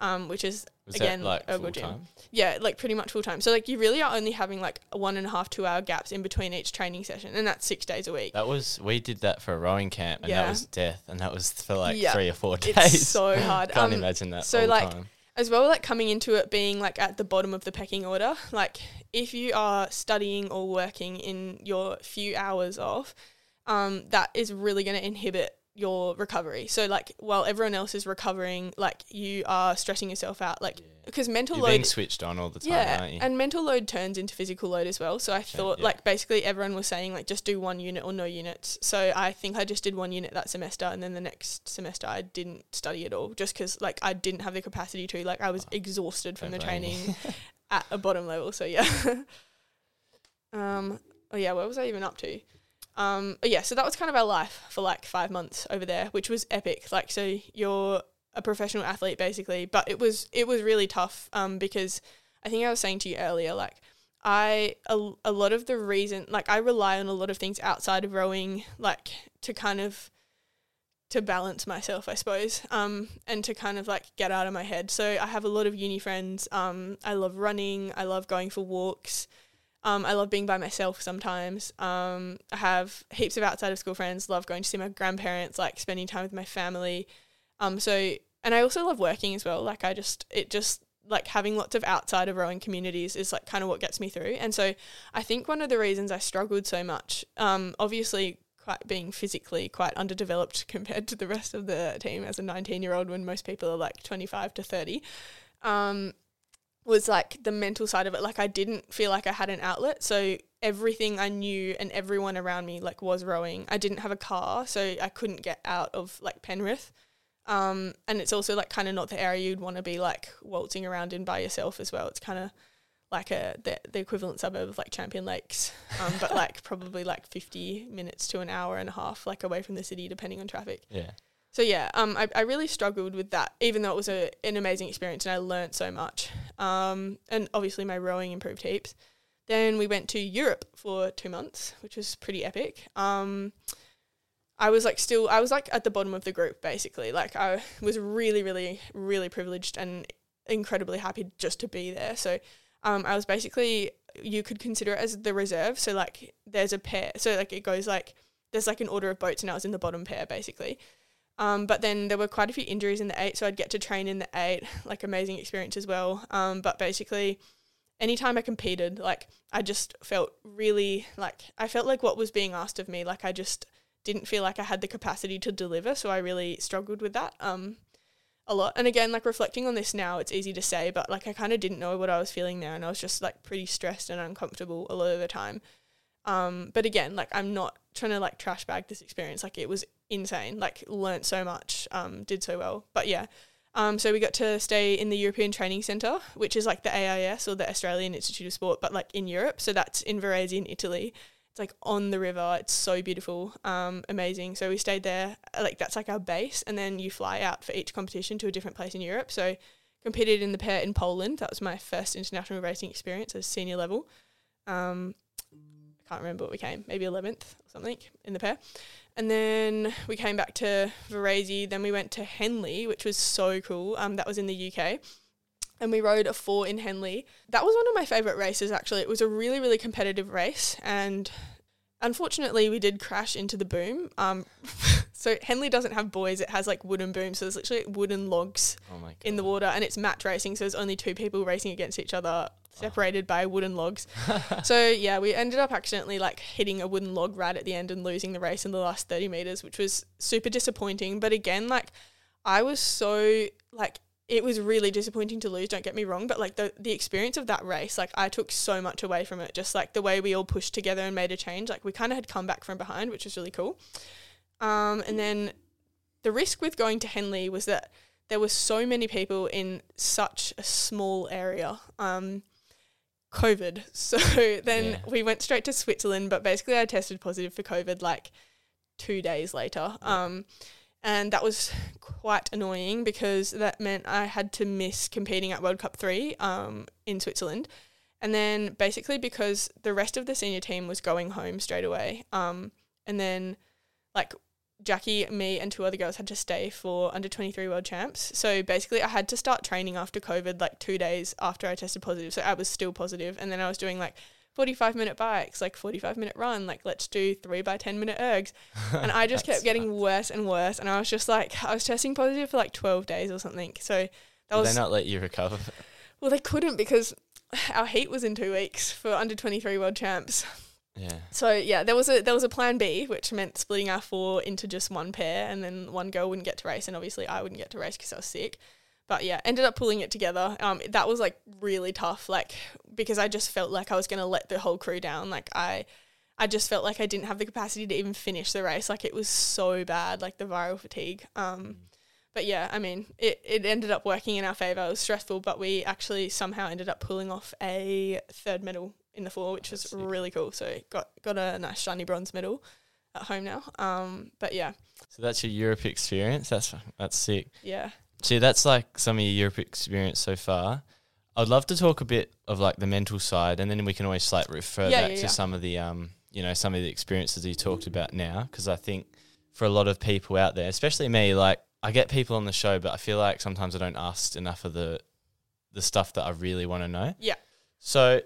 um, which is Was again like Ergo Gym. Yeah, like pretty much full time. So like you really are only having like one and a half, two hour gaps in between each training session, and that's six days a week. That was we did that for a rowing camp, and Yeah. that was death, and that was for like Yeah. three or four days. It's so hard. I can't Um, imagine that. so, like, time. as well like coming into it being like at the bottom of the pecking order like if you are studying or working in your few hours off um, that is really going to inhibit your recovery. So like while everyone else is recovering like you are stressing yourself out like because mental you're load being switched on all the time, yeah aren't you? and mental load turns into physical load as well. So i thought yeah. like basically everyone was saying like just do one unit or no units. So i think i just did one unit that semester and then the next semester i didn't study at all just because like i didn't have the capacity to. Like i was exhausted from the training at a bottom level. So yeah. Um oh yeah what was i even up to um yeah so that was kind of our life for like five months over there which was epic. Like so you're a professional athlete basically but it was it was really tough um because i think i was saying to you earlier like i a, a lot of the reason like i rely on a lot of things outside of rowing like to kind of to balance myself i suppose um and to kind of like get out of my head. So i have a lot of uni friends um i love running i love going for walks um, I love being by myself sometimes. Um, I have heaps of outside of school friends. Love going to see my grandparents, like spending time with my family. Um, so and I also love working as well. Like I just it just like having lots of outside of rowing communities is like kind of what gets me through. And so I think one of the reasons I struggled so much, um, obviously quite being physically quite underdeveloped compared to the rest of the team as a 19 year old when most people are like 25 to 30. Um, was like the mental side of it. Like I didn't feel like I had an outlet. So everything I knew and everyone around me like was rowing. I didn't have a car, so I couldn't get out of like Penrith. Um, and it's also like kind of not the area you'd want to be like waltzing around in by yourself as well. It's kind of like a the, the equivalent suburb of like Champion Lakes, um, but like probably like fifty minutes to an hour and a half, like away from the city, depending on traffic. Yeah. So yeah, um, I, I really struggled with that, even though it was a, an amazing experience and I learnt so much. Um, and obviously my rowing improved heaps. Then we went to Europe for two months, which was pretty epic. Um, I was like still, I was like at the bottom of the group basically. Like I was really, really, really privileged and incredibly happy just to be there. So um, I was basically, you could consider it as the reserve. So like there's a pair, so like it goes like there's like an order of boats, and I was in the bottom pair basically. Um, but then there were quite a few injuries in the eight, so I'd get to train in the eight, like amazing experience as well. Um, but basically, anytime I competed, like I just felt really like I felt like what was being asked of me, like I just didn't feel like I had the capacity to deliver. So I really struggled with that um, a lot. And again, like reflecting on this now, it's easy to say, but like I kind of didn't know what I was feeling there, and I was just like pretty stressed and uncomfortable a lot of the time. Um, but again, like I'm not trying to like trash bag this experience. Like it was insane. Like learnt so much, um, did so well. But yeah, um, so we got to stay in the European Training Centre, which is like the AIS or the Australian Institute of Sport, but like in Europe. So that's in Varese in Italy. It's like on the river. It's so beautiful, um, amazing. So we stayed there. Like that's like our base, and then you fly out for each competition to a different place in Europe. So competed in the pair in Poland. That was my first international racing experience at senior level. Um, I can't remember what we came, maybe 11th or something in the pair. And then we came back to Varese. Then we went to Henley, which was so cool. Um, that was in the UK. And we rowed a four in Henley. That was one of my favourite races, actually. It was a really, really competitive race. And unfortunately, we did crash into the boom. Um, so Henley doesn't have buoys, it has like wooden booms. So there's literally wooden logs Oh in the water. And it's match racing. So there's only two people racing against each other, separated by wooden logs. so yeah, we ended up accidentally like hitting a wooden log right at the end and losing the race in the last 30 meters, which was super disappointing. But again, like I was so like it was really disappointing to lose, don't get me wrong, but like the the experience of that race, like I took so much away from it. Just like the way we all pushed together and made a change. Like we kind of had come back from behind, which was really cool. Um, and then the risk with going to Henley was that there were so many people in such a small area. Um, COVID. So then Yeah. we went straight to Switzerland, but basically I tested positive for COVID like two days later. Um, and that was quite annoying because that meant I had to miss competing at World Cup three um, in Switzerland. And then basically because the rest of the senior team was going home straight away. Um, and then like Jackie, me, and two other girls had to stay for under 23 world champs. So basically, I had to start training after COVID, like two days after I tested positive. So I was still positive, and then I was doing like 45 minute bikes, like 45 minute run, like let's do three by 10 minute ergs. And I just kept getting worse and worse. And I was just like, I was testing positive for like 12 days or something. So that Did was they not let you recover? well, they couldn't because our heat was in two weeks for under 23 world champs. Yeah. So yeah, there was a there was a plan B, which meant splitting our four into just one pair, and then one girl wouldn't get to race, and obviously I wouldn't get to race because I was sick. But yeah, ended up pulling it together. Um, that was like really tough, like because I just felt like I was gonna let the whole crew down. Like I, I just felt like I didn't have the capacity to even finish the race. Like it was so bad, like the viral fatigue. Um, but yeah, I mean, it, it ended up working in our favour. It was stressful, but we actually somehow ended up pulling off a third medal in the four, which was sick. really cool. So got got a nice shiny bronze medal at home now. Um, but yeah, So that's your Europe experience. That's that's sick. yeah, See, that's like some of your Europe experience so far. I'd love to talk a bit of like the mental side, and then we can always like refer Yeah, back yeah, to yeah. some of the um, you know, some of the experiences you talked about now, because I think for a lot of people out there, especially me, like I get people on the show, but I feel like sometimes I don't ask enough of the the stuff that I really want to know. Yeah. So,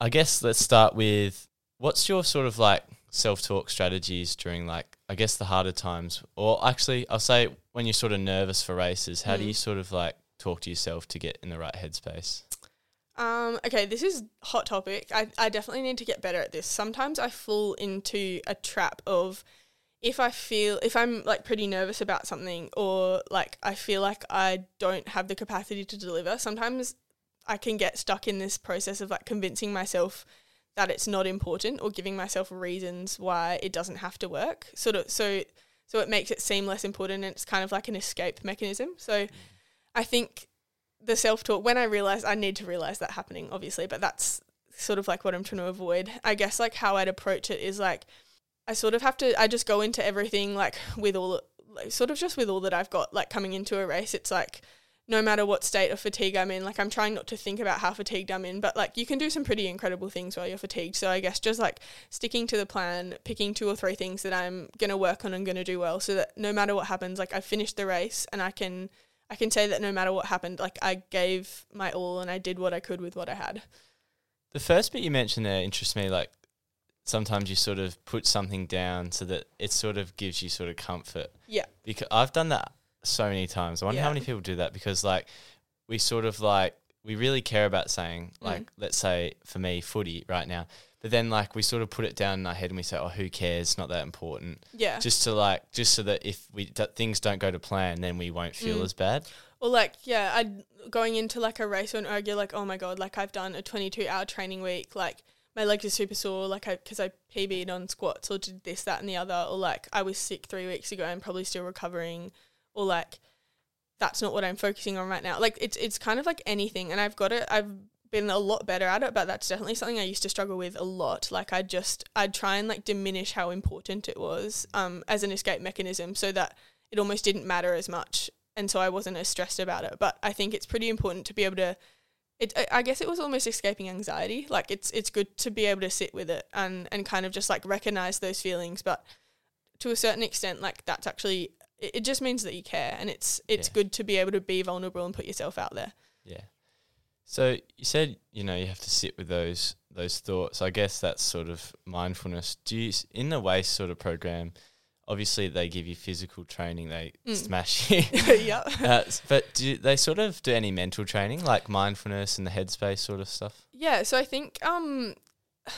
I guess let's start with what's your sort of like self talk strategies during like I guess the harder times, or actually I'll say when you're sort of nervous for races. How do Mm. you sort of like talk to yourself to get in the right headspace? Um, okay, this is hot topic. I, I definitely need to get better at this. Sometimes I fall into a trap of if I feel if I'm like pretty nervous about something or like I feel like I don't have the capacity to deliver, sometimes I can get stuck in this process of like convincing myself that it's not important or giving myself reasons why it doesn't have to work. Sort of so so it makes it seem less important and it's kind of like an escape mechanism. So mm. I think the self talk when I realize I need to realize that happening, obviously, but that's sort of like what I'm trying to avoid. I guess like how I'd approach it is like I sort of have to I just go into everything like with all like, sort of just with all that I've got like coming into a race. It's like no matter what state of fatigue I'm in, like I'm trying not to think about how fatigued I'm in, but like you can do some pretty incredible things while you're fatigued. So I guess just like sticking to the plan, picking two or three things that I'm gonna work on and gonna do well, so that no matter what happens, like I finished the race and I can I can say that no matter what happened, like I gave my all and I did what I could with what I had. The first bit you mentioned there interests me. Like sometimes you sort of put something down so that it sort of gives you sort of comfort. Yeah. Because I've done that so many times. I wonder how many people do that because like we sort of like we really care about saying Mm. like let's say for me footy right now. But then like we sort of put it down in our head and we say, "Oh, who cares? It's not that important." Yeah. Just to like just so that if we d- things don't go to plan, then we won't feel Mm. as bad. Or like, yeah, I going into like a race or an erg, you're like, oh my god, like I've done a 22 hour training week, like my legs are super sore, like I because I PB'd on squats or did this, that, and the other, or like I was sick three weeks ago and probably still recovering, or like that's not what I'm focusing on right now. Like it's it's kind of like anything, and I've got it. I've been a lot better at it, but that's definitely something I used to struggle with a lot. Like I just I'd try and like diminish how important it was um as an escape mechanism, so that it almost didn't matter as much and so I wasn't as stressed about it. But I think it's pretty important to be able to. It, I- guess it was almost escaping anxiety. Like it's it's good to be able to sit with it and and kind of just like recognize those feelings. But to a certain extent, like that's actually it, it just means that you care, and it's it's Yeah. good to be able to be vulnerable and put yourself out there. Yeah. So you said you know you have to sit with those those thoughts. I guess that's sort of mindfulness. Do you in the WAIS sort of program? Obviously, they give you physical training. They Mm. smash you. yeah. uh, but do they sort of do any mental training, like mindfulness and the headspace sort of stuff? Yeah, so I think um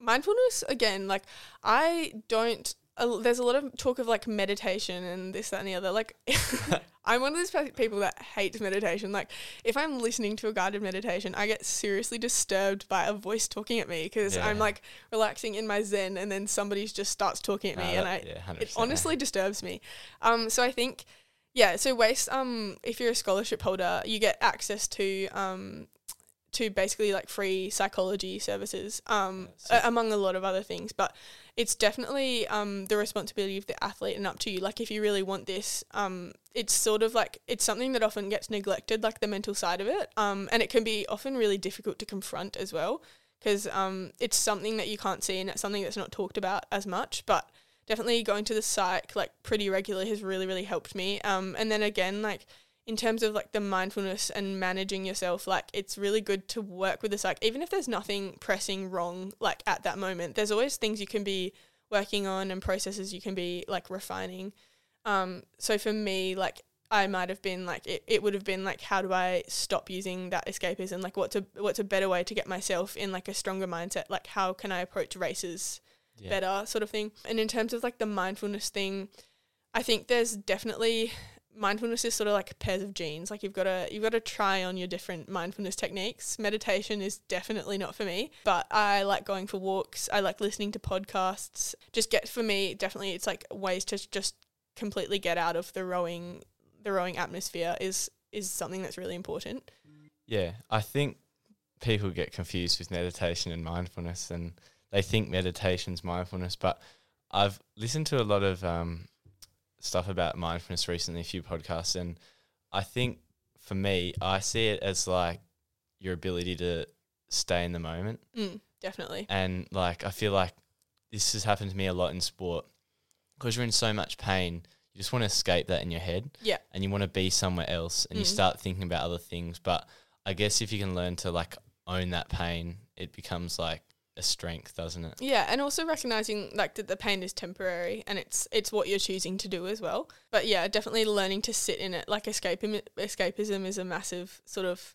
mindfulness again, like I don't uh, there's a lot of talk of like meditation and this that and the other. Like I'm one of those people that hates meditation. Like if I'm listening to a guided meditation, I get seriously disturbed by a voice talking at me because I'm like relaxing in my zen and then somebody just starts talking at me Uh, and I yeah, it honestly disturbs me. Um, so I think, yeah. So WAIS. Um, if you're a scholarship holder, you get access to um, to basically like free psychology services. Um, Yeah, among a lot of other things, but it's definitely um the responsibility of the athlete and up to you. Like if you really want this, um, it's sort of like it's something that often gets neglected, like the mental side of it. Um, and it can be often really difficult to confront as well because um, it's something that you can't see and it's something that's not talked about as much. But definitely going to the psych like pretty regularly has really really helped me. Um, and then again like in terms of like the mindfulness and managing yourself, like it's really good to work with the psych, even if there's nothing pressing wrong like at that moment. There's always things you can be working on and processes you can be like refining. Um, so for me, like I might have been like it, it would have been like how do I stop using that escapism? Like what's a what's a better way to get myself in like a stronger mindset? Like how can I approach races Yeah. better sort of thing. And in terms of like the mindfulness thing, I think there's definitely mindfulness is sort of like pairs of jeans. Like you've got to you've got to try on your different mindfulness techniques. Meditation is definitely not for me, but I like going for walks. I like listening to podcasts. Just get for me definitely it's like ways to just completely get out of the rowing the rowing atmosphere is is something that's really important. Yeah, I think people get confused with meditation and mindfulness, and they think meditation's mindfulness. But I've listened to a lot of um, stuff about mindfulness recently, a few podcasts, and I think for me, I see it as like your ability to stay in the moment. Mm, definitely. And like, I feel like this has happened to me a lot in sport because you're in so much pain. You just want to escape that in your head Yeah. and you want to be somewhere else and you Mm. start thinking about other things. But I guess if you can learn to like own that pain, it becomes like a strength, doesn't it? Yeah, and also recognizing like that the pain is temporary and it's it's what you're choosing to do as well. But yeah, definitely learning to sit in it. Like escapism, escapism is a massive sort of.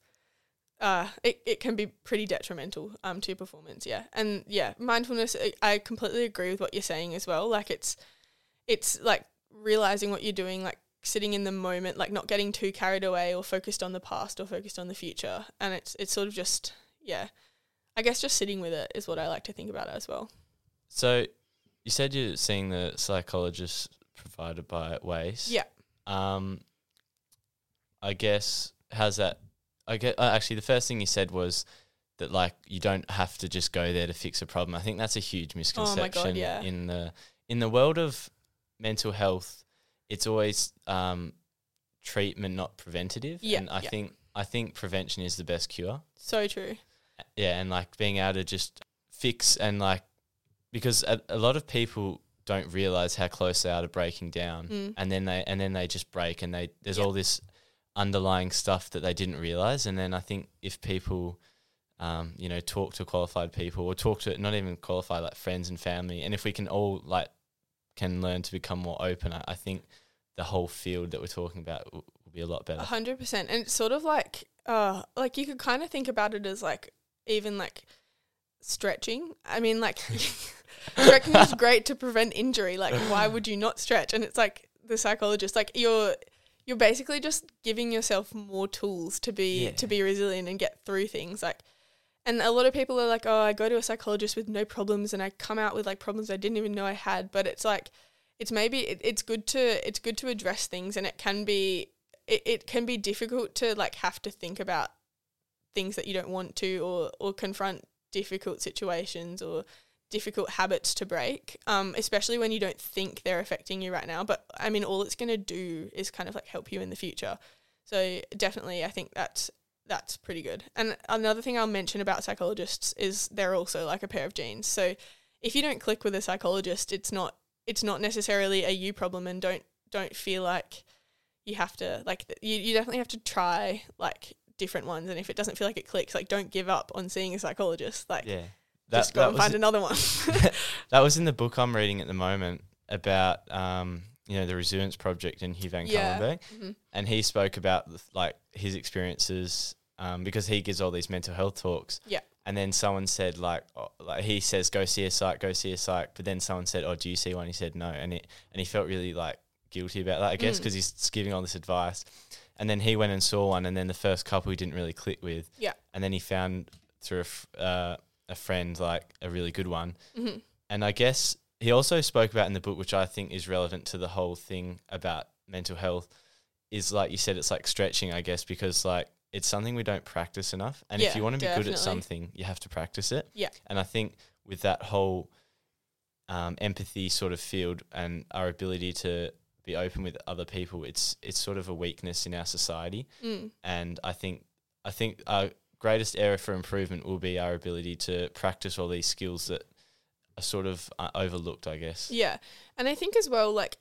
Uh, it, it can be pretty detrimental um to your performance, yeah, and yeah, mindfulness. I, completely agree with what you're saying as well. Like it's, it's like realizing what you're doing, like sitting in the moment, like not getting too carried away or focused on the past or focused on the future, and it's it's sort of just yeah, I guess just sitting with it is what I like to think about as well. So you said you're seeing the psychologist provided by WAIS. Yeah. Um, I guess how's that I get uh, actually the first thing you said was that like you don't have to just go there to fix a problem. I think that's a huge misconception yeah. in the in the world of mental health. It's always um, treatment, not preventative. Yeah, and I yeah. think I think prevention is the best cure. So true. Yeah, and like being able to just fix and like because a, a lot of people don't realize how close they are to breaking down, Mm. and then they and then they just break, and they there's Yeah. all this underlying stuff that they didn't realize, and then I think if people, um, you know, talk to qualified people or talk to not even qualified like friends and family, and if we can all like can learn to become more open, I, I think the whole field that we're talking about will, will be a lot A better. hundred percent. And it's sort of like uh like you could kind of think about it as like even like stretching. I mean like stretching is great to prevent injury. Like why would you not stretch? And it's like the psychologist, like you're you're basically just giving yourself more tools to be Yeah. to be resilient and get through things. Like and a lot of people are like, Oh, I go to a psychologist with no problems and I come out with like problems I didn't even know I had. But it's like it's maybe it, it's good to it's good to address things and it can be it, it can be difficult to like have to think about things that you don't want to or or confront difficult situations or difficult habits to break um especially when you don't think they're affecting you right now. But i mean all it's going to do is kind of like help you in the future. So definitely i think that's that's pretty good. And another thing i'll mention about psychologists is they're also like a pair of jeans. So if you don't click with a psychologist it's not it's not necessarily a you problem and don't don't feel like you have to like you, you definitely have to try like different ones and if it doesn't feel like it clicks like don't give up on seeing a psychologist like Yeah, just go and find another one that was in the book I'm reading at the moment about um, you know the Resilience Project and Hugh Van Yeah. Cuylenburg, Mhm. and he spoke about like his experiences um, because he gives all these mental health talks. Yeah. And then someone said like, oh, like he says go see a psych, go see a psych, but then someone said, oh, do you see one? He said no, and it and he felt really like guilty about that, I guess, Mm. because he's giving all this advice. And then he went and saw one, and then the first couple he didn't really click with. Yeah. And then he found through a, f- uh, a friend like a really good one. Mhm. And I guess he also spoke about in the book, which I think is relevant to the whole thing about mental health, is like you said, it's like stretching, I guess, because like it's something we don't practice enough. And if you want to be good at something, you have to practice it. Yeah. And I think with that whole um, empathy sort of field and our ability to be open with other people, it's it's sort of a weakness in our society. Mm. And I think I think our greatest area for improvement will be our ability to practice all these skills that are sort of uh, overlooked, I guess. Yeah, and I think as well, like,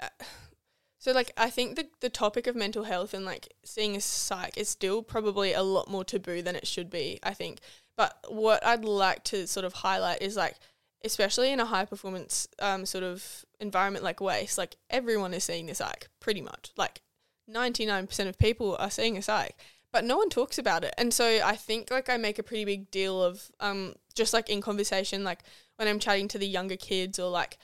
uh, so like I think the the topic of mental health and like seeing a psych is still probably a lot more taboo than it should be. I think, but what I'd like to sort of highlight is like, especially in a high performance um sort of environment like WAIS, like everyone is seeing the psych pretty much. Like ninety nine percent of people are seeing a psych. But no one talks about it. And so I think like I make a pretty big deal of um just like in conversation, like when I'm chatting to the younger kids or like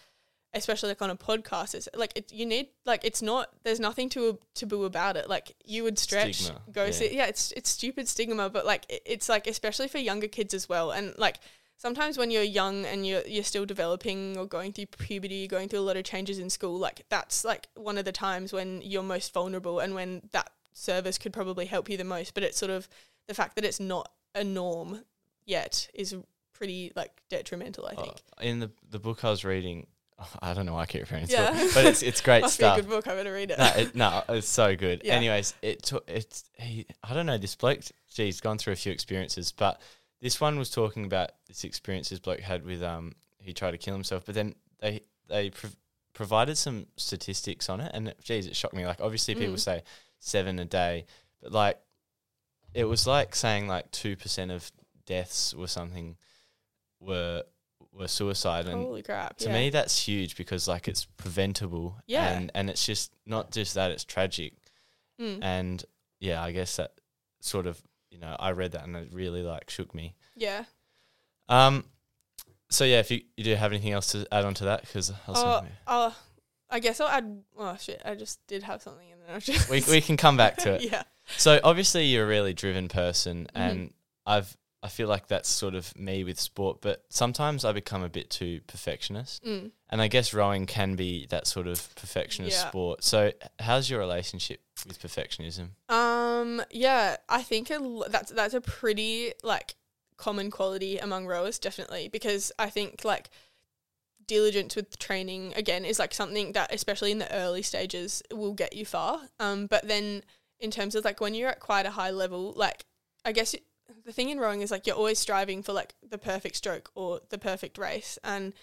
especially like on a podcast it's like it, you need like it's not there's nothing to taboo about it like you would stretch Stigma, go yeah. see yeah it's it's stupid stigma but like it, it's like especially for younger kids as well and like sometimes when you're young and you're you're still developing or going through puberty going through a lot of changes in school like that's like one of the times when you're most vulnerable and when that service could probably help you the most but it's sort of the fact that it's not a norm yet is pretty like detrimental i Uh, think in the the book I was reading, I don't know why I keep referring to Yeah. it, but it's it's great Must stuff. be a good book. I better read it. no, it, no, it's so good. Yeah. Anyways, it took it's he. I don't know this bloke. Geez, gone through a few experiences, but this one was talking about this experience this bloke had with um he tried to kill himself, but then they they prov- provided some statistics on it, and geez, it shocked me. Like obviously people Mm. say seven a day, but like it was like saying like two percent of deaths or something were were suicide, and Holy crap! to yeah. me that's huge because like it's preventable Yeah. and and it's just not just that it's tragic Mm. and yeah i guess that sort of you know i read that and it really like shook me yeah. um so yeah if you, you do have anything else to add on to that because Oh, oh, I guess I'll add. Oh shit! I just did have something, and then I was just. we, we can come back to it yeah. so obviously you're a really driven person Mm-hmm. and i've I feel like that's sort of me with sport, but sometimes I become a bit too perfectionist. Mm. And I guess rowing can be that sort of perfectionist Yeah. sport. So, how's your relationship with perfectionism? Um, yeah, I think a l- that's that's a pretty like common quality among rowers, definitely, because I think like diligence with training again is like something that especially in the early stages will get you far. Um, but then in terms of like when you're at quite a high level, like I guess the thing in rowing is like you're always striving for like the perfect stroke or the perfect race, and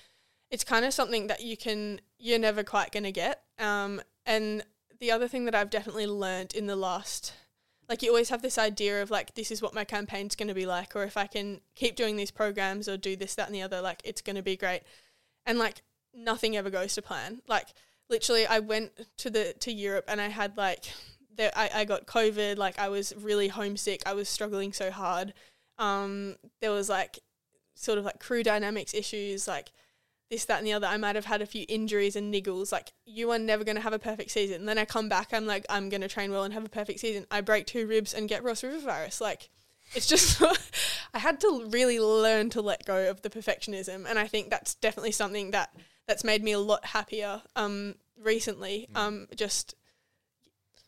it's kind of something that you can you're never quite gonna get. Um, and the other thing that I've definitely learned in the last like you always have this idea of like this is what my campaign's going to be like or if I can keep doing these programs or do this that and the other like it's going to be great. And like nothing ever goes to plan. Like literally I went to the to Europe and I had like there I, I got COVID, like I was really homesick. I was struggling so hard. Um there was like sort of like crew dynamics issues like this, that, and the other. I might have had a few injuries and niggles. Like, you are never going to have a perfect season. And then I come back, I'm like, I'm going to train well and have a perfect season. I break two ribs and get Ross River virus. Like, it's just, I had to really learn to let go of the perfectionism. And I think that's definitely something that that's made me a lot happier um, recently. Um, just,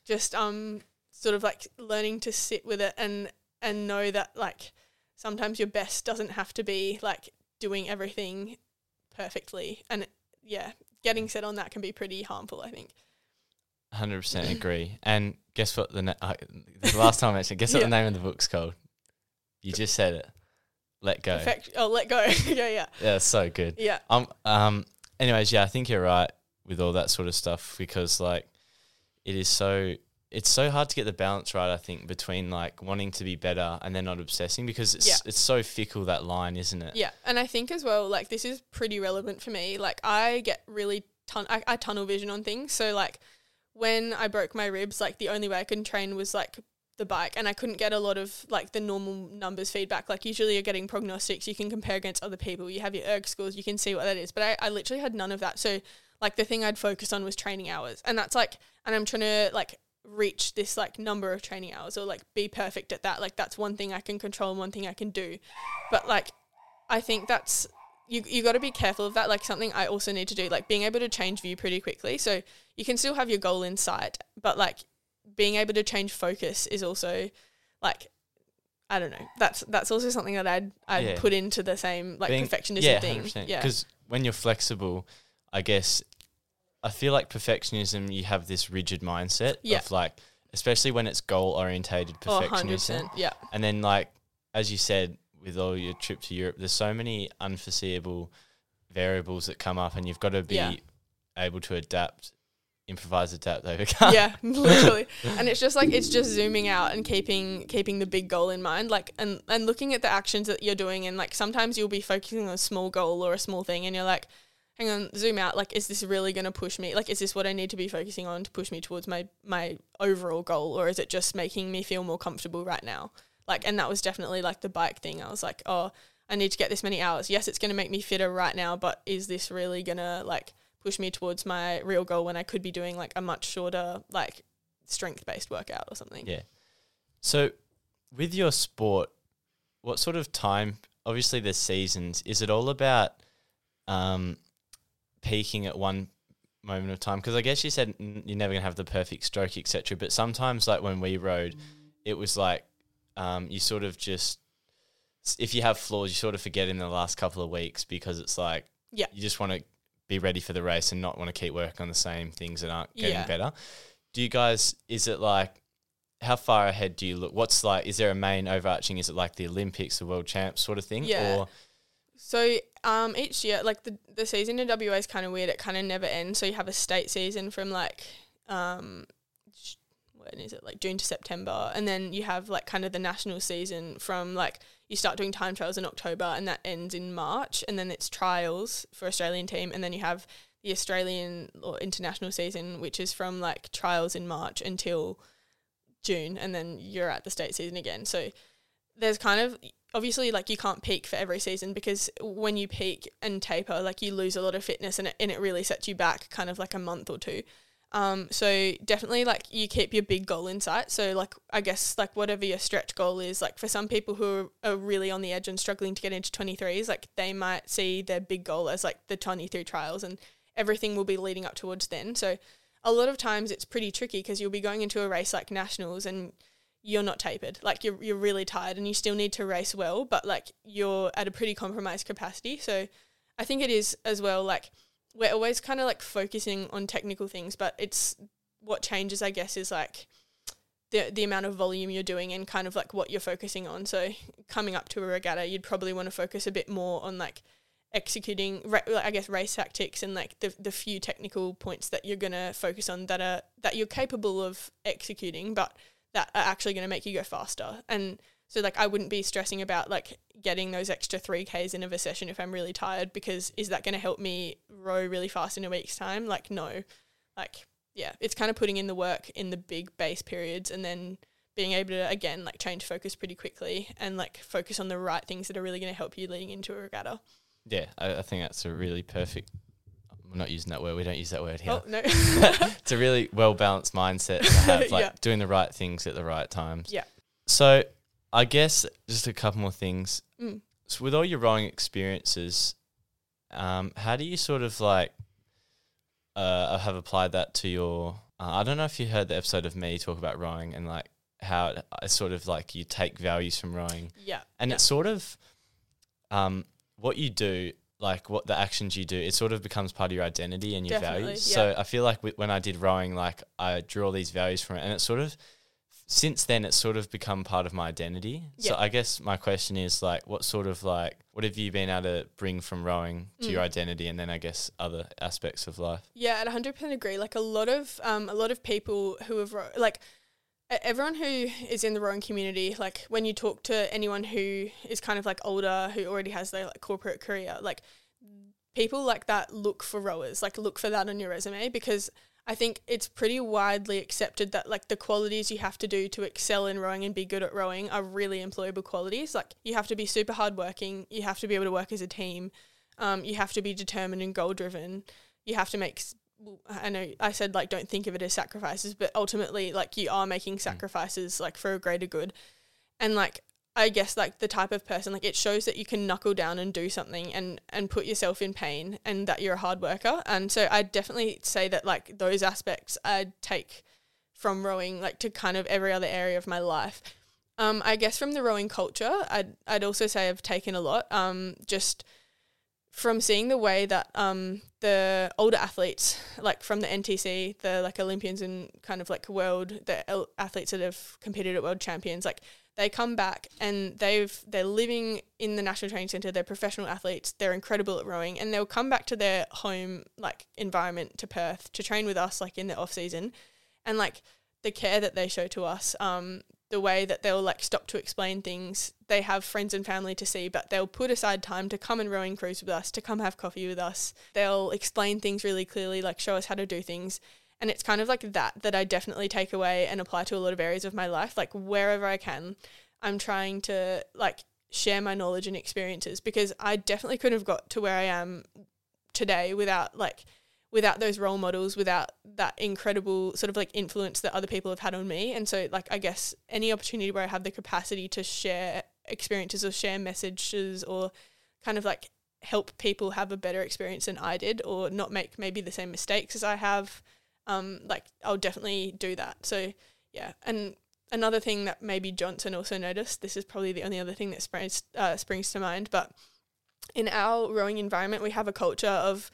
just um, sort of like learning to sit with it and and know that like sometimes your best doesn't have to be like doing everything perfectly and yeah getting set on that can be pretty harmful i think 100% agree. And guess what? The, na- I, the last time I mentioned, guess what Yeah. the name of the book's called? You just said it. Let go. Perfect. oh let go yeah yeah Yeah, so good. yeah Um, um. Anyways, yeah, I think you're right with all that sort of stuff because like it is so it's so hard to get the balance right. I think between like wanting to be better and then not obsessing because it's Yeah. it's so fickle that line, isn't it? yeah and i think as well like this is pretty relevant for me like i get really ton- I, I tunnel vision on things so like when i broke my ribs like the only way i could train was like the bike and i couldn't get a lot of like the normal numbers feedback like usually you're getting prognostics you can compare against other people you have your erg scores you can see what that is but i, I literally had none of that so like the thing i'd focus on was training hours and that's like and i'm trying to like reach this like number of training hours or like be perfect at that like that's one thing i can control and one thing i can do but like i think that's you, you got to be careful of that like something i also need to do like being able to change view pretty quickly so you can still have your goal in sight but like being able to change focus is also like I don't know. That's that's also something that I'd I'd Yeah. put into the same like Being- perfectionism yeah, thing. 100%. Yeah. Because when you're flexible, I guess I feel like perfectionism, you have this rigid mindset Yeah. of like, especially when it's goal orientated Oh, perfectionism. 100%. Yeah. And then, like, as you said, with all your trip to Europe, there's so many unforeseeable variables that come up, and you've got to be Yeah. able to adapt, improvise, adapt, overcome. yeah, literally. And it's just like it's just zooming out and keeping keeping the big goal in mind, like and and looking at the actions that you're doing, and like sometimes you'll be focusing on a small goal or a small thing, and you're like, hang on, zoom out. Like, is this really going to push me? Like, is this what I need to be focusing on to push me towards my my overall goal, or is it just making me feel more comfortable right now? Like, and that was definitely like the bike thing. I was like, oh, I need to get this many hours. Yes, it's going to make me fitter right now, but is this really going to like push me towards my real goal when I could be doing like a much shorter, like strength based workout or something? Yeah. So, with your sport, what sort of time? Obviously, there's seasons. Is it all about um, peaking at one moment of time? Because I guess you said you're never gonna have the perfect stroke, etc. But sometimes, like when we rowed, it was like um, you sort of just if you have flaws, you sort of forget in the last couple of weeks because it's like Yeah. you just want to be ready for the race and not want to keep working on the same things that aren't getting Yeah. better. Do you guys? Is it like how far ahead do you look? What's like? Is there a main overarching? Is it like the Olympics, the World Champs sort of thing? Yeah. Or So um, each year, like the the season in WA is kind of weird. It kind of never ends. So you have a state season from like um, when is it like June to September, and then you have like kind of the national season from like you start doing time trials in October, and that ends in March, and then it's trials for Australian team, and then you have the Australian or international season, which is from like trials in March until June, and then you're at the state season again. So there's kind of obviously like you can't peak for every season because when you peak and taper, like you lose a lot of fitness and it, and it really sets you back kind of like a month or two. Um, so definitely like you keep your big goal in sight. So like I guess like whatever your stretch goal is, like for some people who are, really on the edge and struggling to get into 23s, like they might see their big goal as like the 23 trials and everything will be leading up towards then. So a lot of times it's pretty tricky because you'll be going into a race like nationals and you're not tapered. Like you're you're really tired and you still need to race well, but like you're at a pretty compromised capacity. So I think it is as well like we're always kind of like focusing on technical things, but it's what changes, I guess, is like the the amount of volume you're doing and kind of like what you're focusing on. So coming up to a regatta, you'd probably want to focus a bit more on like executing, I guess, race tactics and like the the few technical points that you're gonna focus on that are that you're capable of executing, but that are actually gonna make you go faster and so like I wouldn't be stressing about like getting those extra 3Ks in of a session if I'm really tired because is that going to help me row really fast in a week's time? Like no. Like yeah, it's kind of putting in the work in the big base periods and then being able to again like change focus pretty quickly and like focus on the right things that are really going to help you leading into a regatta. Yeah, I, I think that's a really perfect. I'm not using that word. We don't use that word here. Oh no. it's a really well balanced mindset to have, like Yeah. doing the right things at the right times. Yeah. So, I guess just a couple more things. Mm. So, with all your rowing experiences, um, how do you sort of like uh, have applied that to your? Uh, I don't know if you heard the episode of me talk about rowing and like how it, it's sort of like you take values from rowing yeah. and yeah. it's sort of um, what you do like what the actions you do it sort of becomes part of your identity and your Definitely, values yeah. so i feel like w- when i did rowing like i drew all these values from it and it sort of since then it's sort of become part of my identity so i guess my question is like what sort of like what have you been able to bring from rowing to Mm. your identity and then i guess other aspects of life Yeah, I'd 100% agree. Like a lot of um, a lot of people who have ro- like everyone who is in the rowing community, like when you talk to anyone who is kind of like older, who already has their like corporate career, like people like that look for rowers, like look for that on your resume because I think it's pretty widely accepted that like the qualities you have to do to excel in rowing and be good at rowing are really employable qualities. Like you have to be super hardworking, you have to be able to work as a team, um, you have to be determined and goal driven, you have to make. Well, I know I said like don't think of it as sacrifices, but ultimately like you are making sacrifices like for a greater good, and like I guess like the type of person like it shows that you can knuckle down and do something and and put yourself in pain and that you're a hard worker. And so I definitely say that like those aspects I take from rowing like to kind of every other area of my life. Um, I guess from the rowing culture, I'd I'd also say I've taken a lot. Um, just from seeing the way that um the older athletes, like from the NTC, the like Olympians and kind of like world, the athletes that have competed at world champions, like they come back and they've they're living in the national training center they're professional athletes they're incredible at rowing and they'll come back to their home like environment to perth to train with us like in the off season. And like the care that they show to us um the way that they'll like stop to explain things they have friends and family to see but they'll put aside time to come and rowing cruise with us to come have coffee with us they'll explain things really clearly like show us how to do things and it's kind of like that that I definitely take away and apply to a lot of areas of my life. Like wherever I can, I'm trying to like share my knowledge and experiences because I definitely couldn't have got to where I am today without like without those role models, without that incredible sort of like influence that other people have had on me. And so like I guess any opportunity where I have the capacity to share experiences or share messages or kind of like help people have a better experience than I did or not make maybe the same mistakes as I have um, like I'll definitely do that. So yeah, and another thing that maybe Johnson also noticed. This is probably the only other thing that springs uh, springs to mind. But in our rowing environment, we have a culture of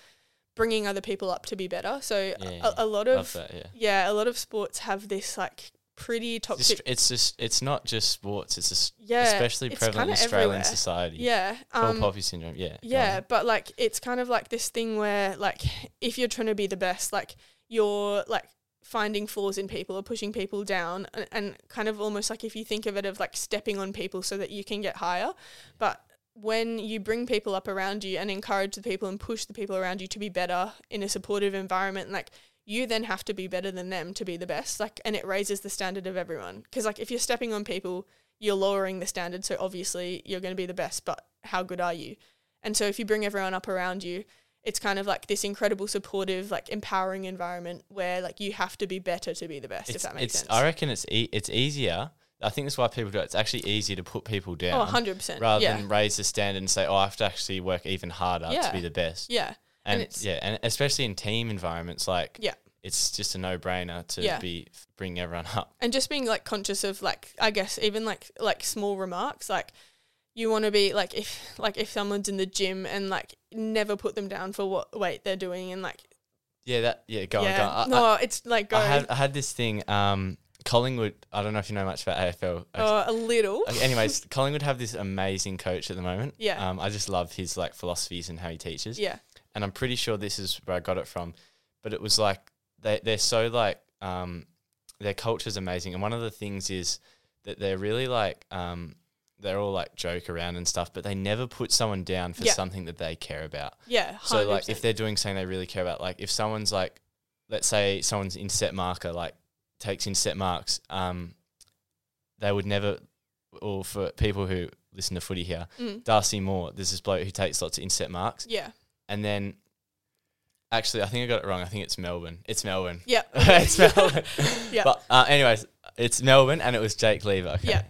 bringing other people up to be better. So Yeah, a, a lot of that yeah yeah, a lot of sports have this like pretty toxic. it's just it's not just sports it's just yeah, especially it's prevalent in australian everywhere. society Yeah, um, poppy syndrome yeah Yeah, but like it's kind of like this thing where like if you're trying to be the best, like you're like finding flaws in people or pushing people down and, and kind of almost like if you think of it of like stepping on people so that you can get higher. But when you bring people up around you and encourage the people and push the people around you to be better in a supportive environment, like you then have to be better than them to be the best. Like, and it raises the standard of everyone. Because like if you're stepping on people, you're lowering the standard. So obviously you're going to be the best, but how good are you? And so if you bring everyone up around you it's kind of like this incredible supportive like empowering environment where like you have to be better to be the best if that makes it's sense I reckon it's e- it's easier. I think that's why people do it. It's actually easier to put people down. oh 100% rather yeah than raise the standard and say, "Oh, I have to actually work even harder Yeah. to be the best." yeah and and, yeah, and especially in team environments, like Yeah. it's just a no-brainer to Yeah. be bring everyone up. and just being like conscious of like i guess even like like small remarks like you want to be like if like if someone's in the gym and like never put them down for what weight they're doing and like Yeah, that yeah, go yeah on, go on. I, no I, it's like go I had I had this thing. Um, Collingwood. I don't know if you know much about AFL. uh, a little anyways, Collingwood have this amazing coach at the moment. Yeah. Um, I just love his like philosophies and how he teaches. yeah and I'm pretty sure this is where I got it from. But it was like they they're so like um their culture's amazing, and one of the things is that they're really like um they're all like joke around and stuff, but they never put someone down for Yeah. something that they care about. yeah So like if they're doing something they really care about, like if someone's like, let's say someone's intercept marker like takes intercept marks, um, they would never, or for people who listen to footy here, Mm. Darcy Moore, there's this bloke who takes lots of intercept marks, yeah and then actually I think I got it wrong. I think it's Melbourne. It's Melbourne. yeah it's Melbourne. Yeah. But uh, anyways, it's Melbourne, and it was Jake Lever. Okay. Yeah.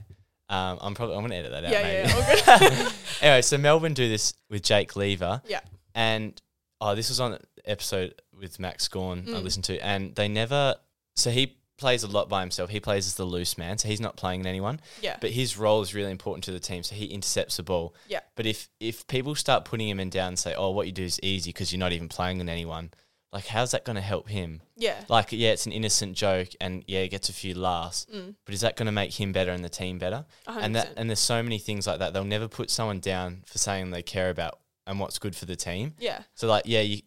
Um, I'm probably I'm gonna edit that out. Yeah, maybe. yeah, good. anyway, so Melbourne do this with Jake Lever. Yeah. And oh, this was on an episode with Max Gawn I Mm. listened to, and they never. So he plays a lot by himself. He plays as the loose man, so he's not playing anyone. yeah But his role is really important to the team, so he intercepts the ball. Yeah. But if if people start putting him in down and say, "Oh, what you do is easy because you're not even playing with anyone," like how's that going to help him? yeah Like, yeah, it's an innocent joke, and yeah, it gets a few laughs. Mm. But is that going to make him better and the team better? And that 100%. and there's so many things like that. They'll never put someone down for saying they care about and what's good for the team. yeah So like, yeah, you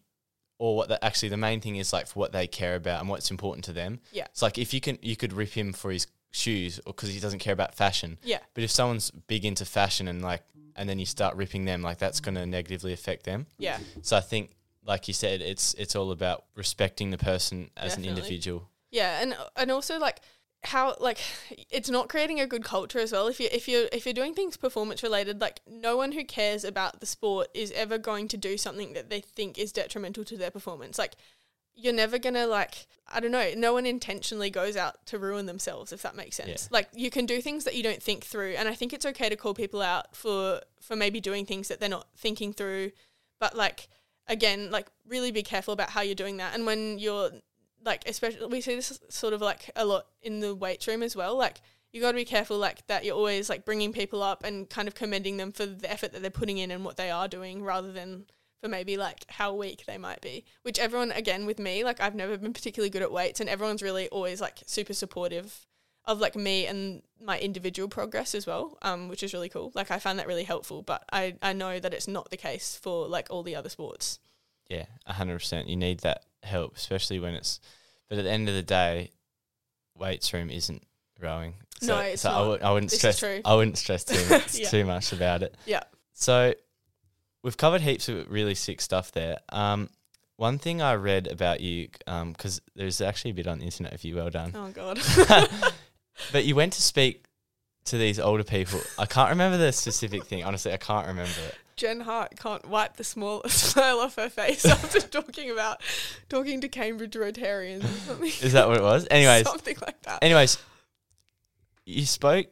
or what the, actually the main thing is like for what they care about and what's important to them. Yeah. It's like if you can you could rip him for his shoes or because he doesn't care about fashion. yeah But if someone's big into fashion and like and then you start ripping them, like that's going to negatively affect them. yeah So I think, like you said, it's it's all about respecting the person as an individual. Yeah, and and also like how like it's not creating a good culture as well. If you if you if you're doing things performance related, like no one who cares about the sport is ever going to do something that they think is detrimental to their performance. Like you're never gonna like I don't know. No one intentionally goes out to ruin themselves, if that makes sense. Yeah. Like you can do things that you don't think through, and I think it's okay to call people out for for maybe doing things that they're not thinking through. But like again, like really be careful about how you're doing that, and when you're like especially we see this sort of like a lot in the weight room as well. Like you got to be careful like that. You're always like bringing people up and kind of commending them for the effort that they're putting in and what they are doing, rather than for maybe like how weak they might be. Which everyone again with me, like I've never been particularly good at weights, and everyone's really always like super supportive of like me and my individual progress as well, um, which is really cool. Like I find that really helpful, but I I know that it's not the case for like all the other sports. Yeah, hundred percent. You need that help, especially when it's. But at the end of the day, weights room isn't rowing. So, No, it's so I, not. w- I wouldn't This is stress. true. I wouldn't stress too much, Yeah. too much about it. Yeah. So we've covered heaps of really sick stuff there. Um, one thing I read about you, because there's actually a bit on the internet of you. Well done. Oh god. But you went to speak to these older people. I can't remember the specific thing. Honestly, I can't remember it. Gen Hart can't wipe the small smile off her face after talking about talking to Cambridge Rotarians or something. Is that what it was? Anyways, something like that. anyways, you spoke.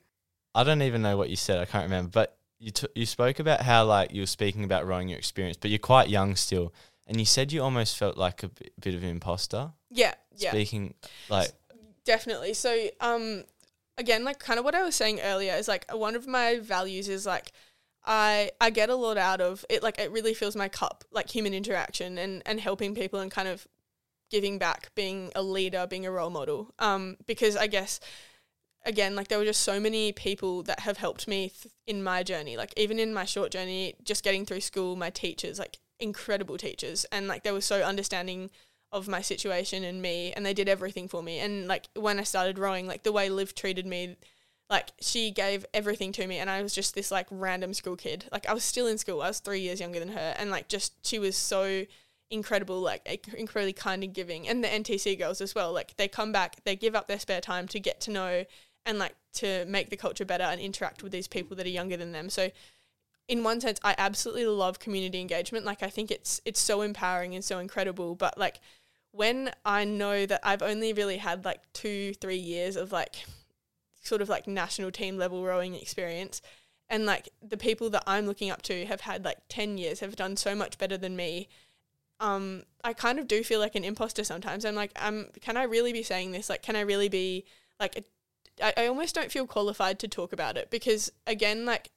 I don't even know what you said. I can't remember. But you t- you spoke about how like you were speaking about rowing your experience, but you're quite young still, and you said you almost felt like a bit of an imposter yeah, yeah, speaking like definitely. So, um, again, like kind of what I was saying earlier is like one of my values is like I I get a lot out of it. Like it really fills my cup, like human interaction and and helping people and kind of giving back, being a leader, being a role model. Um, because I guess again, like there were just so many people that have helped me th- in my journey. Like even in my short journey, just getting through school, my teachers, like incredible teachers, and like they were so understanding of my situation and me, and they did everything for me. And like when I started rowing, like the way Liv treated me, like she gave everything to me, and I was just this like random school kid. Like I was still in school, I was three years younger than her, and like just she was so incredible, like incredibly kind and giving. And the NTC girls as well, like they come back, they give up their spare time to get to know and like to make the culture better and interact with these people that are younger than them. So in one sense I absolutely love community engagement. Like I think it's it's so empowering and so incredible, but like when I know that I've only really had like 2 3 years of like sort of like national team level rowing experience and like the people that I'm looking up to have had like 10 years have done so much better than me um I kind of do feel like an imposter sometimes. I'm like um can I really be saying this? Like can I really be like I almost don't feel qualified to talk about it because again like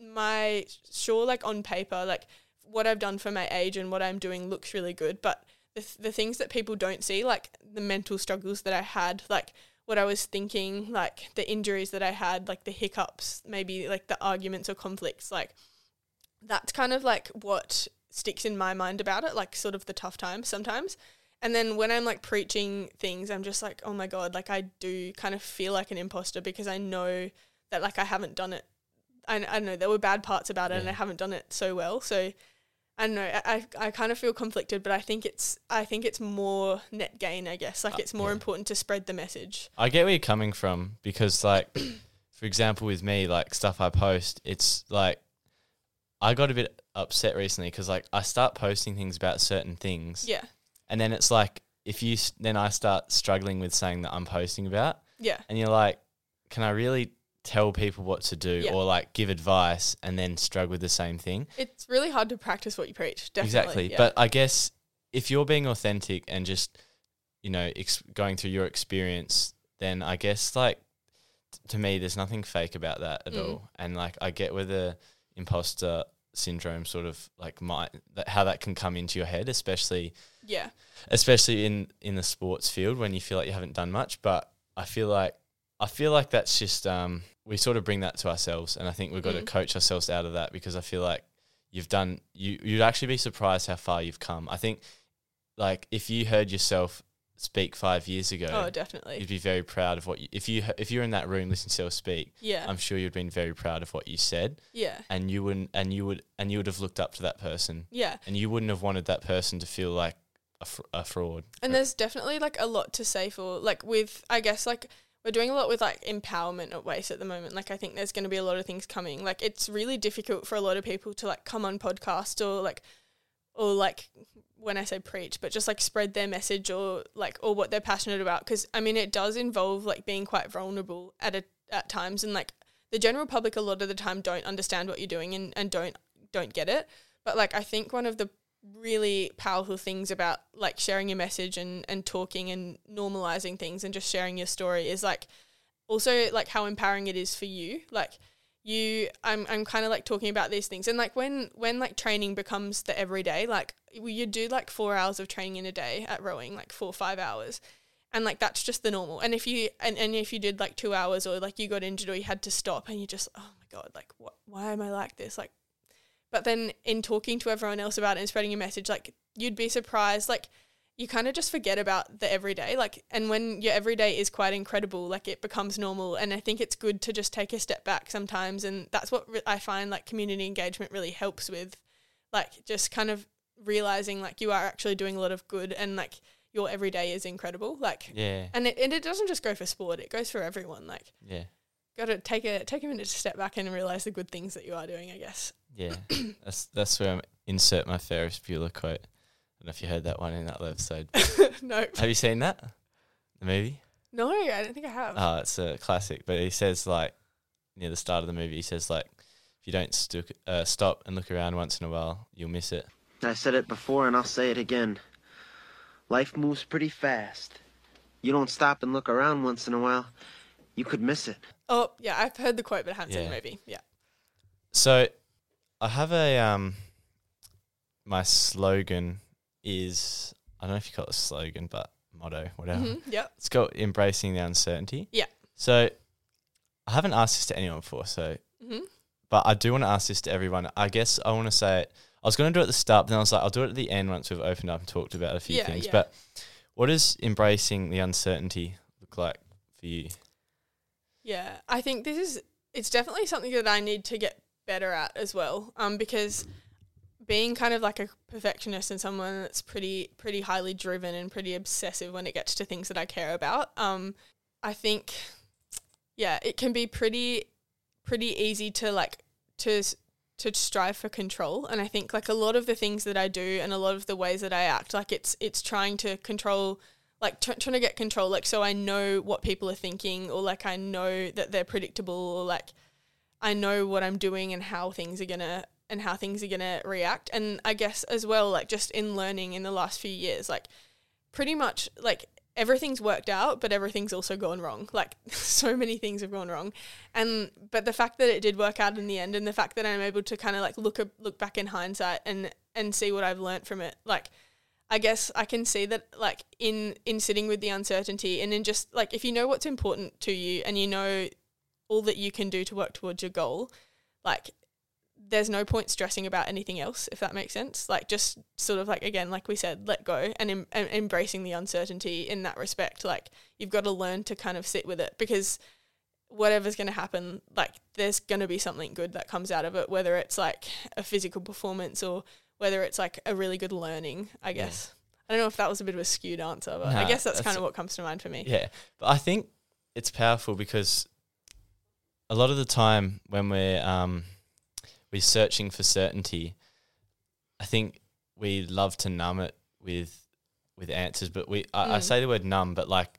my sure like on paper like what I've done for my age and what I'm doing looks really good but the, th- the things that people don't see like the mental struggles that I had like what I was thinking, like the injuries that I had, like the hiccups, maybe like the arguments or conflicts, like that's kind of like what sticks in my mind about it, like sort of the tough times sometimes. And then when I'm like preaching things, I'm just like, oh my God, like I do kind of feel like an imposter because I know that like I haven't done it. I, I don't know, there were bad parts about it and I haven't done it so well. So I don't know. I, I kind of feel conflicted, but I think it's I think it's more net gain. I guess like Uh, it's more yeah. important to spread the message. I get where you're coming from because, like, for example, with me, like stuff I post, it's like I got a bit upset recently because, like, I start posting things about certain things, Yeah, and then it's like if you then I start struggling with saying that I'm posting about, yeah, and you're like, can I really tell people what to do Yeah. or like give advice and then struggle with the same thing? it's really hard to practice what you preach. Definitely, Exactly. yeah. But I guess if you're being authentic and just, you know, ex- going through your experience, then I guess like t- to me, there's nothing fake about that at Mm. all. And like I get where the imposter syndrome sort of like might that how that can come into your head, especially yeah, especially in in the sports field when you feel like you haven't done much. But I feel like I feel like that's just um, we sort of bring that to ourselves, and I think we've got to Mm. coach ourselves out of that because I feel like you've done you you'd actually be surprised how far you've come. I think like if you heard yourself speak five years ago, oh, definitely, you'd be very proud of what you if you if you're in that room listening to yourself speak. yeah, I'm sure you'd been very proud of what you said, yeah, and you wouldn't, and you would, and you would have looked up to that person, yeah. and you wouldn't have wanted that person to feel like a, fr- a fraud. And there's definitely like a lot to say for like with I guess like we're doing a lot with like empowerment at WAIS at the moment. Like I think there's going to be a lot of things coming. Like it's really difficult for a lot of people to like come on podcast or like or like when I say preach, but just like spread their message or like or what they're passionate about. Because I mean, it does involve like being quite vulnerable at a, at times, and like the general public a lot of the time don't understand what you're doing and, and don't don't get it. But like I think one of the really powerful things about like sharing your message and and talking and normalizing things and just sharing your story is like also like how empowering it is for you. Like you i'm i'm kind of like talking about these things. And like when when like training becomes the everyday like you do like 4 hours of training in a day at rowing like 4 or 5 hours. And like that's just the normal. And if you and, and if you did like 2 hours or like you got injured or you had to stop and you just oh my god like what why am i like this? Like but then in talking to everyone else about it and spreading your message, like you'd be surprised, like you kind of just forget about the everyday. Like, and when your everyday is quite incredible, like it becomes normal. And I think it's good to just take a step back sometimes. And that's what re- I find like community engagement really helps with, like just kind of realizing like you are actually doing a lot of good and like your everyday is incredible. Like, Yeah, and it, and it doesn't just go for sport, it goes for everyone. Like, yeah, got to take a take a minute to step back and realize the good things that you are doing. I guess. Yeah. that's that's where I insert my Ferris Bueller quote. I don't know if you heard that one in that episode. no, Have you seen that? The movie? no, I don't think I have. Oh, it's a classic. But he says like near the start of the movie, he says like, if you don't stu- uh, stop and look around once in a while, you'll miss it. I said it before and I'll say it again. Life moves pretty fast. You don't stop and look around once in a while, you could miss it. Oh, yeah, I've heard the quote, but I haven't seen the movie. Yeah. So, I have a um, my slogan is I don't know if you call it a slogan, but motto, whatever. hmm Yep. It's called embracing the uncertainty. Yeah. So, I haven't asked this to anyone before, so hmm but I do want to ask this to everyone. I guess I want to say it. I was going to do it at the start, then I was like, I'll do it at the end once we've opened up and talked about a few Yeah, things. yeah. But what does embracing the uncertainty look like for you? Yeah. I think this is, it's definitely something that I need to get better at as well. Um, because being kind of like a perfectionist and someone that's pretty, pretty highly driven and pretty obsessive when it gets to things that I care about, um, I think, yeah, it can be pretty, pretty easy to like, to, to strive for control and I think like a lot of the things that I do and a lot of the ways that I act like it's it's trying to control like tr- trying to get control like so I know what people are thinking or like I know that they're predictable or like I know what I'm doing and how things are to and how things are to react and I guess as well like just in learning in the last few years like pretty much like everything's worked out, but everything's also gone wrong. Like so many things have gone wrong, and but the fact that it did work out in the end, and the fact that I'm able to kind of like look look back in hindsight and and see what I've learned from it, like. I guess I can see that like in in sitting with the uncertainty and in just like if you know what's important to you and you know all that you can do to work towards your goal, like there's no point stressing about anything else if that makes sense. Like just sort of like again like we said let go and, em- and embracing the uncertainty in that respect. Like you've got to learn to kind of sit with it because whatever's going to happen like there's going to be something good that comes out of it whether it's like a physical performance or whether it's like a really good learning i guess. I don't know if that was a bit of a skewed answer but i guess that's, that's kind of what comes to mind for me. Yeah, but I think it's powerful because a lot of the time when we're um, we're searching for certainty, I think we love to numb it with with answers. But we I, I Mm. say the word numb, but like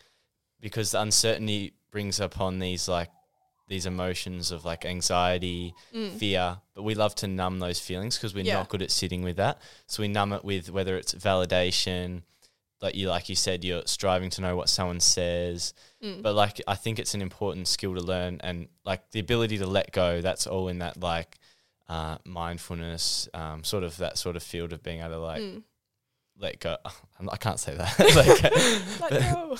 because the uncertainty brings upon these like these emotions of like anxiety, Mm. fear, but we love to numb those feelings because we're Yeah. not good at sitting with that. So we numb it with whether it's validation, like you like you said, you're striving to know what someone says. Mm. But like I think it's an important skill to learn and like the ability to let go, that's all in that like uh, mindfulness, um, sort of that sort of field of being able to like Mm. let go. I'm I can't say that. Go. Let go.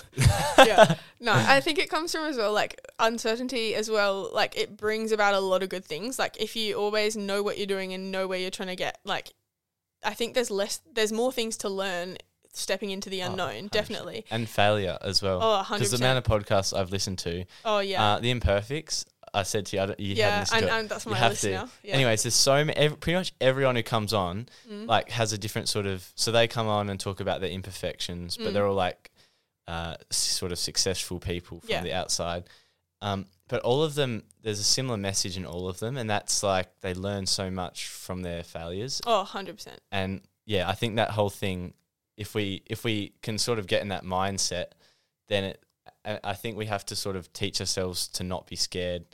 yeah. No, I think it comes from as well, like uncertainty as well. Like it brings about a lot of good things. Like if you always know what you're doing and know where you're trying to get, like I think there's less, there's more things to learn stepping into the Oh, unknown. 100%. definitely. and failure as well. Oh, Because the 100%. amount of podcasts I've listened to, Oh yeah. uh, the imperfects, I said to you, I don't, you yeah, haven't listened and, to it. and that's my have list now. Yeah. Anyways, there's so many. Every, pretty much everyone who comes on, Mm. like, has a different sort of. So they come on and talk about their imperfections, but Mm. they're all like, uh, sort of successful people from Yeah. the outside. Um, but all of them, there's a similar message in all of them, and that's like they learn so much from their failures. Oh, 100%. And yeah, I think that whole thing, if we if we can sort of get in that mindset, then it, I think we have to sort of teach ourselves to not be scared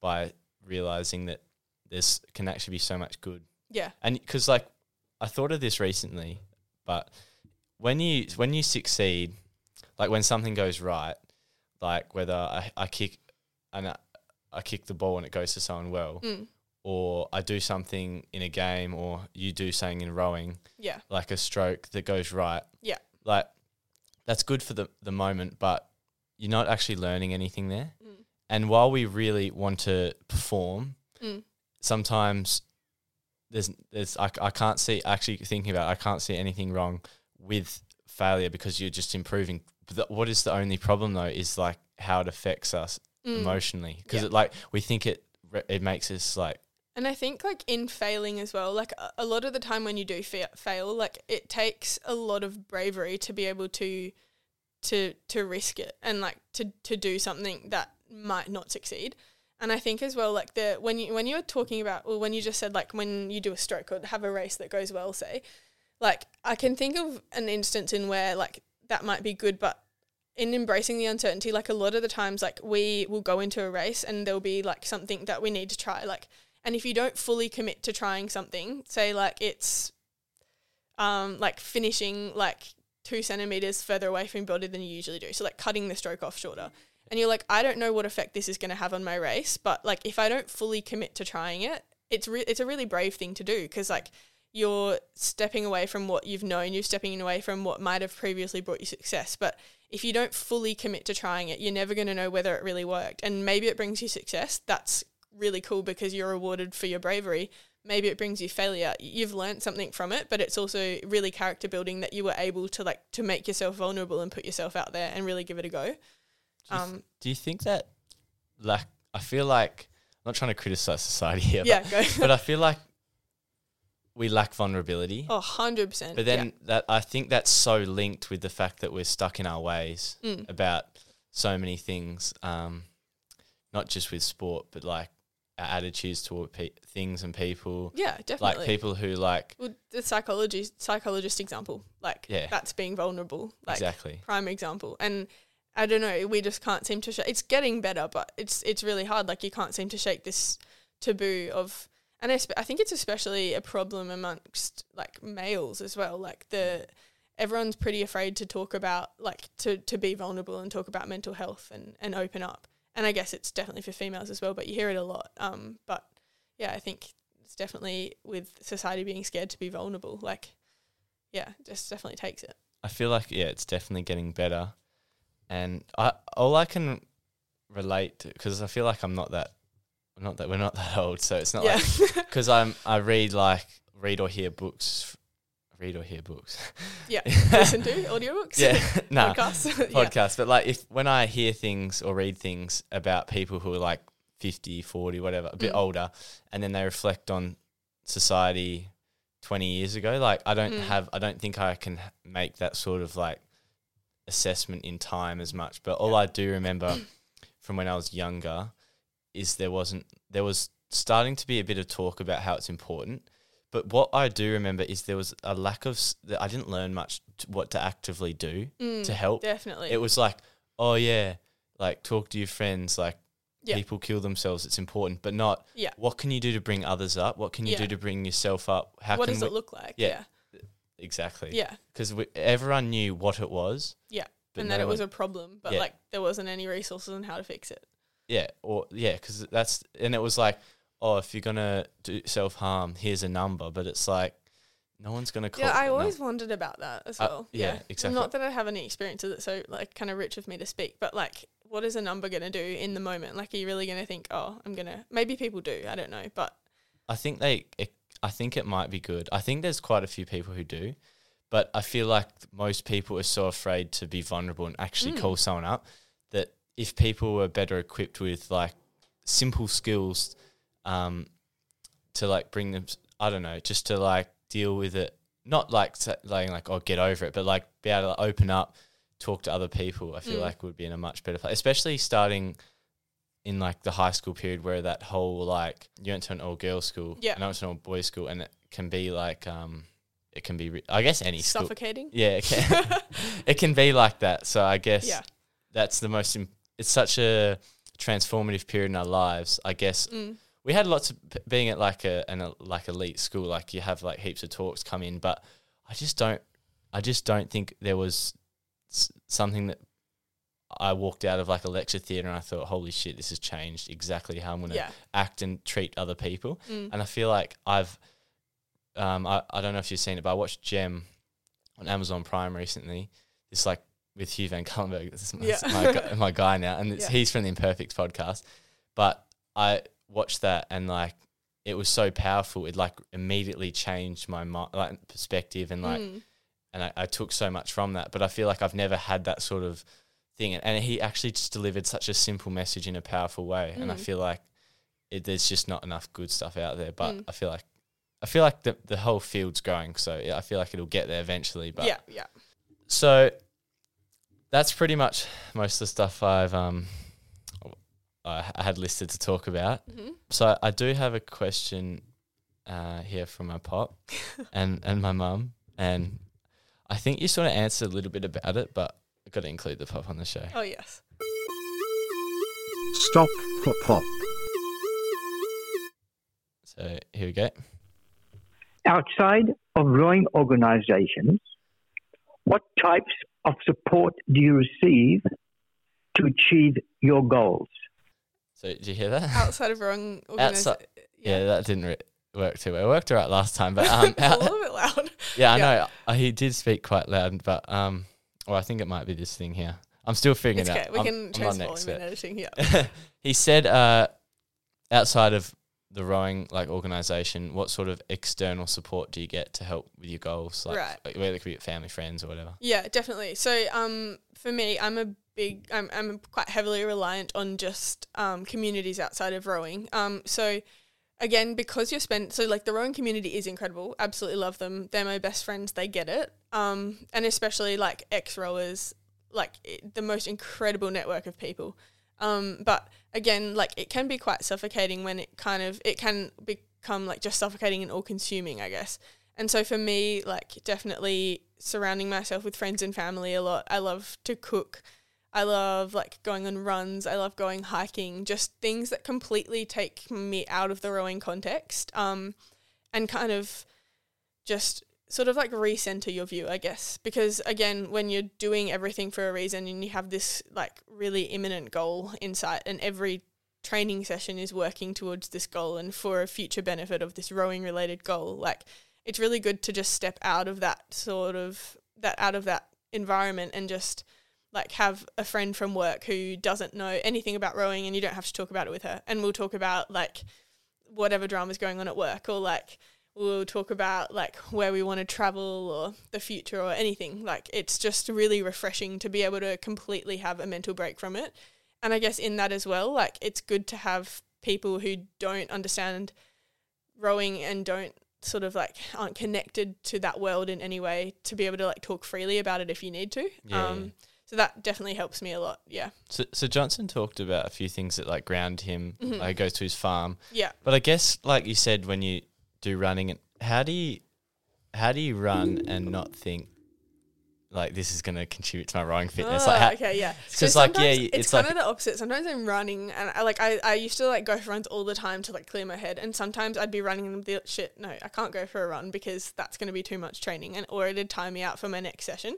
by realizing that this can actually be so much good. Yeah. And because like I thought of this recently, but when you when you succeed, like when something goes right, like whether I, I kick and I, I kick the ball and it goes to someone well, Mm. Or I do something in a game, or you do something in rowing, Yeah. like a stroke that goes right. Yeah. Like that's good for the the moment, but you're not actually learning anything there. Mm. And while we really want to perform, Mm. sometimes there's there's I, I can't see actually thinking about it, I can't see anything wrong with failure because you're just improving. But the, what is the only problem though is like how it affects us Mm. emotionally because Yeah. like we think it it makes us like And I think like in failing as well, like a, lot of the time when you do fa- fail, like it takes a lot of bravery to be able to to to risk it and like to to do something that might not succeed. And I think as well, like the when you when you're talking about or when you just said like when you do a stroke or have a race that goes well, say, like I can think of an instance in where like that might be good, but in embracing the uncertainty, like a lot of the times, like we will go into a race and there'll be like something that we need to try, like and if you don't fully commit to trying something, say like it's um like finishing like two centimeters further away from your body than you usually do. So like cutting the stroke off shorter. And you're like, I don't know what effect this is going to have on my race, but like if I don't fully commit to trying it, it's re- it's a really brave thing to do because like you're stepping away from what you've known, you're stepping away from what might have previously brought you success. But if you don't fully commit to trying it, you're never going to know whether it really worked. And maybe it brings you success. That's really cool because you're rewarded for your bravery. Maybe it brings you failure. You've learned something from it, but it's also really character building that you were able to like to make yourself vulnerable and put yourself out there and really give it a go. Um, Do you think that, like, I feel like I'm not trying to criticize society here, yeah, but, but I feel like we lack vulnerability. oh, 100%. but then that I think that's so linked with the fact that we're stuck in our ways Mm. about so many things, um, not just with sport, but like attitudes toward pe- things and people. Yeah, definitely. Like people who like Well, the psychology psychologist example, like Yeah. that's being vulnerable. Like exactly. prime example. And I don't know, we just can't seem to. Sh- it's getting better, but it's it's really hard. Like you can't seem to shake this taboo of. And I, spe- I think it's especially a problem amongst like males as well. Like the everyone's pretty afraid to talk about like to to be vulnerable and talk about mental health and and open up. And I guess it's definitely for females as well, but you hear it a lot. Um, but yeah, I think it's definitely with society being scared to be vulnerable. Like, yeah, just definitely takes it. I feel like yeah, it's definitely getting better, and I all I can relate to because I feel like I'm not that, not that we're not that old, so it's not yeah. like because I'm I read like read or hear books, read or hear books, Yeah, listen to audiobooks. yeah, nah, podcasts. yeah. podcast. But like if when I hear things or read things about people who are like 50, 40, whatever, a bit Mm. older, and then they reflect on society 20 years ago, like I don't Mm. have, I don't think I can make that sort of like assessment in time as much. But all I do remember from when I was younger is there wasn't, there was starting to be a bit of talk about how it's important. But what I do remember is there was a lack of, s- that I didn't learn much t- what to actively do Mm, to help. Definitely. It was like, oh yeah, like talk to your friends, like Yeah. people kill themselves, it's important, but not Yeah. what can you do to bring others up? What can you do Yeah. to bring yourself up? How what can does we, it look like? yeah. Yeah. exactly? Yeah. because everyone knew what it was. Yeah. but and no that it was one- a problem, but Yeah. like there wasn't any resources on how to fix it. yeah, or yeah, because that's and it was like, oh, if you're gonna do self harm, here's a number, but it's like no one's gonna call. Yeah, I no. always wondered about that as Uh, well. yeah, exactly. Not that I have any experience with it, so like kind of rich of me to speak, but like, what is a number going to do in the moment? Like, are you really going to think, oh, I'm going to, maybe people do, I don't know, but I think they. It, I think it might be good. I think there's quite a few people who do, but I feel like most people are so afraid to be vulnerable and actually Mm. call someone up that if people were better equipped with like simple skills, um, to like bring them, I don't know, just to like deal with it, not like saying like oh get over it, but like be able to open up, talk to other people. I feel Mm. like would be in a much better place, especially starting in like the high school period where that whole like you went to an all girls school, Yeah. and I went to an all boys school, and it can be like um, it can be re- I guess any school, suffocating. yeah, it can, it can be like that. So I guess Yeah. that's the most. Im- it's such a transformative period in our lives. I guess Mm. We had lots of being at like a an a, like elite school. Like you have like heaps of talks come in, but I just don't. I just don't think there was something that I walked out of like a lecture theatre and I thought, holy shit, this has changed exactly how I'm going to Yeah. act and treat other people. Mm. And I feel like I've, um, I, I don't know if you've seen it, but I watched Gem on Amazon Prime recently. It's like with Hugh Van Cuylenburg. This is my, Yeah. my, my guy now, and it's, Yeah. he's from the Imperfect podcast. But I watched that and like it was so powerful. It like immediately changed my mi- like perspective and like Mm. and I, I took so much from that. But I feel like I've never had that sort of thing. And, and he actually just delivered such a simple message in a powerful way. And I Mm. feel like it, there's just not enough good stuff out there. But Mm. I feel like I feel like the the whole field's growing. So yeah, I feel like it'll get there eventually. But yeah, yeah. so that's pretty much most of the stuff I've um I, I had listed to talk about. hmm So I do have a question uh, here from my pop and and my mum, and I think you sort of answered a little bit about it, but I've got to include the pop on the show. Oh yes. Stop for pop. So here we go. outside of rowing organizations, what types of support do you receive to achieve your goals? So did you hear that? Outside of wrong organization. yeah. that didn't re- work too well. It worked all right last time, but um, a little bit loud. yeah, I yeah. know uh, he did speak quite loud, but um, well, I think it might be this thing here. I'm still figuring It's it okay. out. We I'm- can change volume and editing. Yeah. he said uh, outside of the rowing like organization, what sort of external support do you get to help with your goals? Like, Right. whether it could be family, friends, or whatever. Yeah, definitely. So, um, for me, I'm a big, I'm, I'm quite heavily reliant on just um, communities outside of rowing. Um, so, again, because you're spent, so like the rowing community is incredible. Absolutely love them. They're my best friends. They get it. Um, and especially like ex rowers, like it, the most incredible network of people. Um, but again, like it can be quite suffocating when it kind of it can become like just suffocating and all consuming, I guess. And so for me, like definitely surrounding myself with friends and family a lot. I love to cook. I love like going on runs. I love going hiking. Just things that completely take me out of the rowing context. Um, and kind of just sort of like recenter your view, I guess. Because again, when you're doing everything for a reason and you have this like really imminent goal in sight, and every training session is working towards this goal and for a future benefit of this rowing related goal, like it's really good to just step out of that sort of that out of that environment and just like have a friend from work who doesn't know anything about rowing and you don't have to talk about it with her. And we'll talk about like whatever drama's going on at work or like we'll talk about like where we want to travel or the future or anything. Like it's just really refreshing to be able to completely have a mental break from it. And i guess in that as well like it's good to have people who don't understand rowing and don't sort of like aren't connected to that world in any way to be able to like talk freely about it if you need to. Yeah, um. So that definitely helps me a lot yeah So, so Johnson talked about a few things that like ground him. Mhm. Like, he goes to his farm, yeah but I guess like you said, when you do running, how do you how do you run and not think like this is going to contribute to my rowing fitness? Oh, like, how, okay, yeah. 'cause, like, yeah, it's, it's kind like- of the opposite. Sometimes I'm running, and I like I, I used to like go for runs all the time to like clear my head, and sometimes I'd be running and be like, shit, no, I can't go for a run because that's going to be too much training, and or it'd time me out for my next session.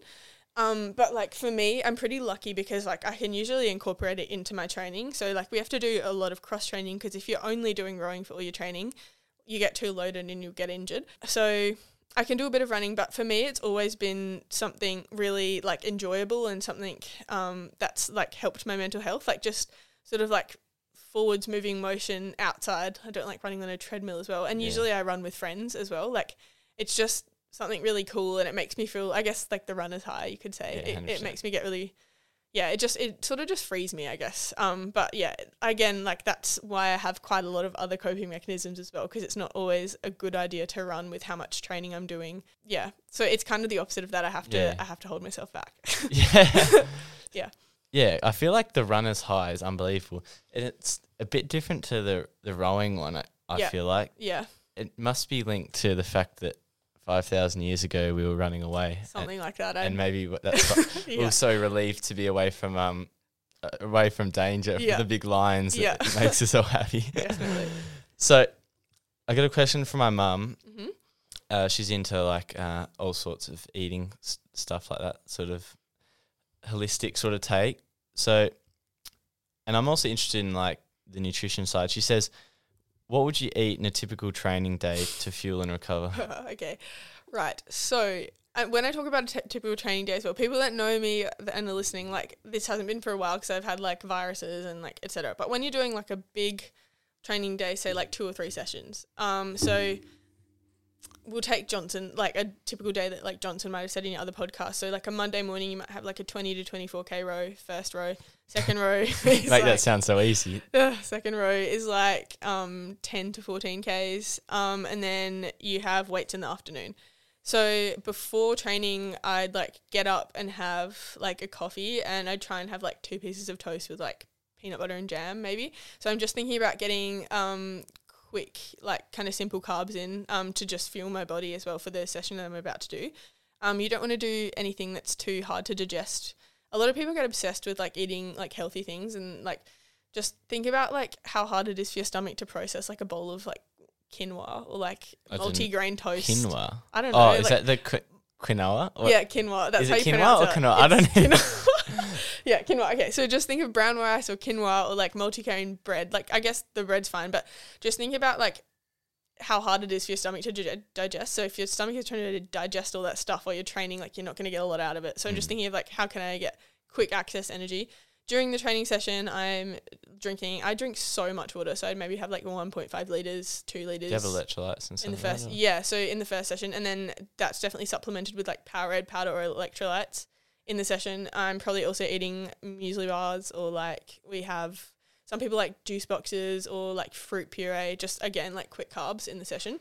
Um, but like for me, I'm pretty lucky because like I can usually incorporate it into my training. So like we have to do a lot of cross training because if you're only doing rowing for all your training, you get too loaded and you get injured. So I can do a bit of running, but for me, it's always been something really like enjoyable and something um, that's like helped my mental health. Like just sort of like forwards moving motion outside. I don't like running on a treadmill as well. And Yeah. usually I run with friends as well. Like it's just something really cool and it makes me feel, I guess, like the runner's high, you could say. Yeah, it, it makes me get really yeah, it just it sort of just frees me, I guess. Um, but yeah, again, like that's why I have quite a lot of other coping mechanisms as well, because it's not always a good idea to run with how much training I'm doing. Yeah, so it's kind of the opposite of that. I have to Yeah. I have to hold myself back. yeah, Yeah. yeah. I feel like the runner's high is unbelievable, and it's a bit different to the the rowing one. I, I Yeah. feel like yeah, it must be linked to the fact that five thousand years ago we were running away, and- something like that. I, and maybe that's yeah. were so relieved to be away from um uh, away from danger Yeah. the big lions Yeah. that makes us so happy Definitely. so i got a question from my mum hmm uh, she's into like uh, all sorts of eating s- stuff like that sort of holistic sort of take so and i'm also interested in like the nutrition side she says what would you eat in a typical training day to fuel and recover okay, right. So uh, when I talk about a t- typical training day as well, people that know me and are listening, like this hasn't been for a while because I've had like viruses and like etc. But when you're doing like a big training day, say like two or three sessions, um, so we'll take Johnson like a typical day that like Johnson might have said in your other podcast. So like a Monday morning, you might have like a twenty to twenty four k row, first row, second row. is make like- that sound so easy Ugh, second row is like um 10 to 14 Ks. Um, and then you have weights in the afternoon. So before training, I'd like get up and have like a coffee and I'd try and have like two pieces of toast with like peanut butter and jam maybe. So I'm just thinking about getting um quick like kind of simple carbs in um to just fuel my body as well for the session that I'm about to do. Um, you don't want to do anything that's too hard to digest. A lot of people get obsessed with like eating like healthy things and like just think about like how hard it is for your stomach to process like a bowl of like quinoa or like multi-grain toast. quinoa I don't oh, know. oh is like- that the qui- quinoa Or- yeah, quinoa. That's Is how it you quinoa or it. quinoa? I don't know. quinoa. yeah, quinoa. Okay, so just think of brown rice or quinoa or like multi-grain bread. Like I guess the bread's fine, but just think about like how hard it is for your stomach to di- digest. So if your stomach is trying to digest all that stuff while you're training, like you're not going to get a lot out of it. So I'm just Mm. thinking of like how can I get quick access energy. During the training session, I'm drinking. I drink so much water, so I'd maybe have like 1.5 liters, two liters do you have electrolytes and stuff in the first or- yeah so in the first session and then that's definitely supplemented with like powerade powder or electrolytes in the session i'm probably also eating muesli bars or like we have some people like juice boxes or like fruit puree just again like quick carbs in the session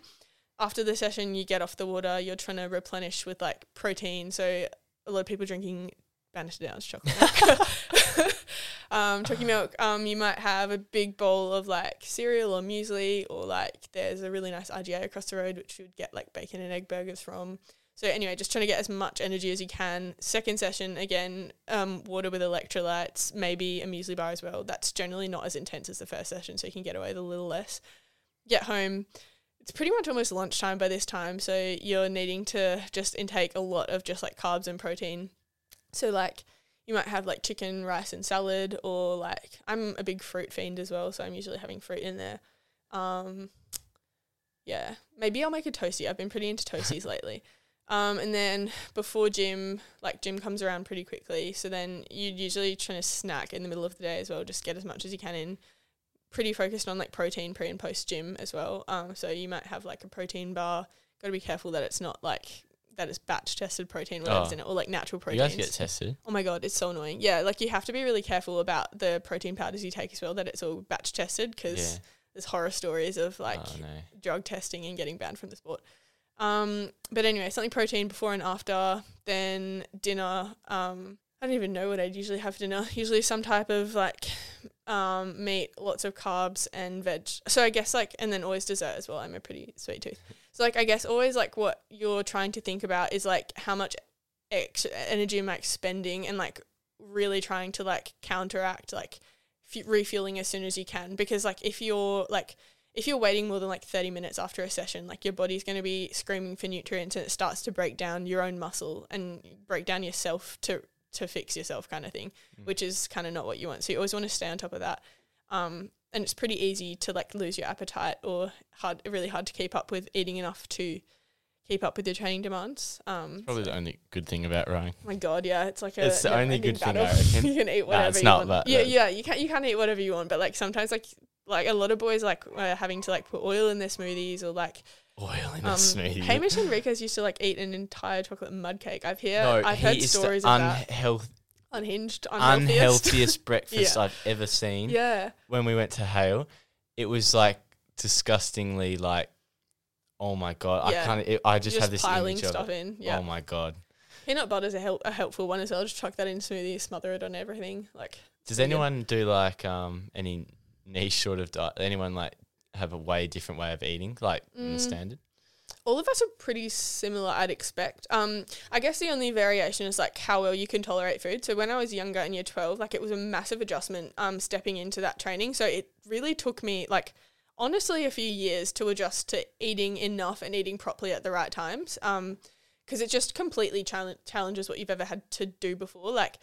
after the session you get off the water you're trying to replenish with like protein so a lot of people drinking Bannister Downs chocolate milk. um, chalky milk. Um, you might have a big bowl of like cereal or muesli, or like there's a really nice RGA across the road, which you would get like bacon and egg burgers from. So anyway, just trying to get as much energy as you can. Second session again, um, water with electrolytes, maybe a muesli bar as well. That's generally not as intense as the first session, so you can get away with a little less. Get home. It's pretty much almost lunchtime by this time, so you're needing to just intake a lot of just like carbs and protein. So like you might have like chicken, rice, and salad, or like I'm a big fruit fiend as well, so I'm usually having fruit in there. Um, yeah, maybe I'll make a toasty. I've been pretty into toasties lately. Um, and then before gym, like gym comes around pretty quickly, so then you usually trying to snack in the middle of the day as well. Just get as much as you can in. Pretty focused on like protein pre and post gym as well. Um, so you might have like a protein bar. Got to be careful that it's not like that it's batch tested protein, whatever's Oh. in it, or like natural You guys get tested. Oh my god, it's so annoying. Yeah, like you have to be really careful about the protein powders you take as well. That it's all batch tested because Yeah. there's horror stories of like oh no. drug testing and getting banned from the sport. Um, but anyway, something protein before and after. Then dinner. Um, I don't even know what I'd usually have for dinner. Usually some type of like um, meat, lots of carbs and veg. So I guess like, and then always dessert as well. I'm a pretty sweet tooth. So like, I guess always like what you're trying to think about is like how much extra energy am I expending and like really trying to like counteract like f- refueling as soon as you can because like if you're like if you're waiting more than like 30 minutes after a session like your body's going to be screaming for nutrients and it starts to break down your own muscle and break down yourself to to fix yourself kind of thing which is kind of not what you want so you always want to stay on top of that um and it's pretty easy to like lose your appetite or hard really hard to keep up with eating enough to keep up with your training demands um Probably the only good thing about rowing. my god, yeah, it's like a It's the only never-ending good thing, battle. I reckon. you can eat Nah, whatever it's you not, want. but yeah, yeah, you can you can eat whatever you want, but like sometimes like like a lot of boys like having to like put oil in their smoothies or like Oil in um a smoothie. Hamish and Rico's used to like eat an entire chocolate mud cake. I've heard no, I've he heard stories of that. unhealth- Unhinged, unhealthiest. unhealthiest breakfast Yeah. I've ever seen. yeah, When we went to Hale, it was like disgustingly like, oh my god, Yeah. I can't. It, I just, just have this piling image stuff in. Yeah, Oh my god. peanut butter's a, help, a helpful one as well. Just chuck that in smoothie, smother it on everything. Like Does anyone do like um any niche sort of diet? Anyone like have a way different way of eating, like in the Mm. standard? all of us are pretty similar, I'd expect. Um, I guess the only variation is like how well you can tolerate food. So when I was younger in year twelve, like it was a massive adjustment. Um, stepping into that training, so it really took me like honestly a few years to adjust to eating enough and eating properly at the right times. Um, because it just completely challenge challenges what you've ever had to do before. Like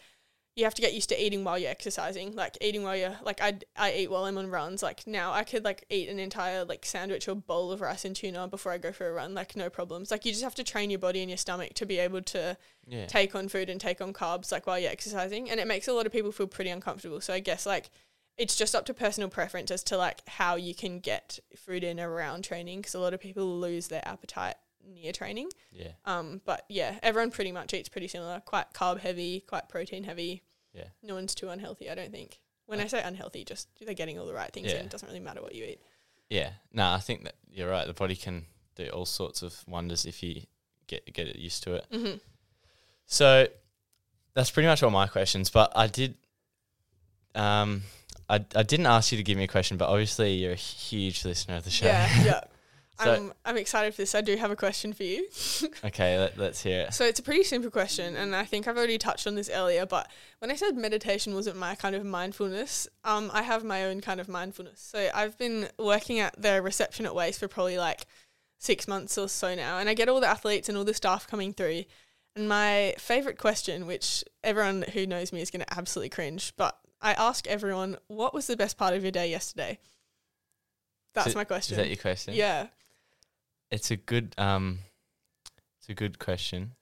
you have to get used to eating while you're exercising, like eating while you're like I I eat while I'm on runs. Like now I could like eat an entire like sandwich or bowl of rice and tuna before I go for a run, like no problems. Like you just have to train your body and your stomach to be able to Yeah. take on food and take on carbs like while you're exercising, and it makes a lot of people feel pretty uncomfortable. So I guess like it's just up to personal preference as to like how you can get food in around training because a lot of people lose their appetite near training. Yeah. Um, but yeah, everyone pretty much eats pretty similar. Quite carb heavy, quite protein heavy. Yeah. No one's too unhealthy, I don't think. When I say unhealthy, just they're getting all the right things Yeah. in. It doesn't really matter what you eat. Yeah. No, I think that you're right. The body can do all sorts of wonders if you get get it used to it. Mm-hmm. So that's pretty much all my questions. But I did, um, I I didn't ask you to give me a question, but obviously you're a huge listener of the show. Yeah, yeah. So- I'm, I'm excited for this. I do have a question for you. okay, let, let's hear it. So it's a pretty simple question, and I think I've already touched on this earlier. But when I said meditation wasn't my kind of mindfulness, um, I have my own kind of mindfulness. So I've been working at the reception at WAIS for probably like six months or so now, and I get all the athletes and all the staff coming through. And my favorite question, which everyone who knows me is going to absolutely cringe, but I ask everyone, "What was the best part of your day yesterday?" That's it- my question. Is that your question? yeah. It's a good um, it's a good question.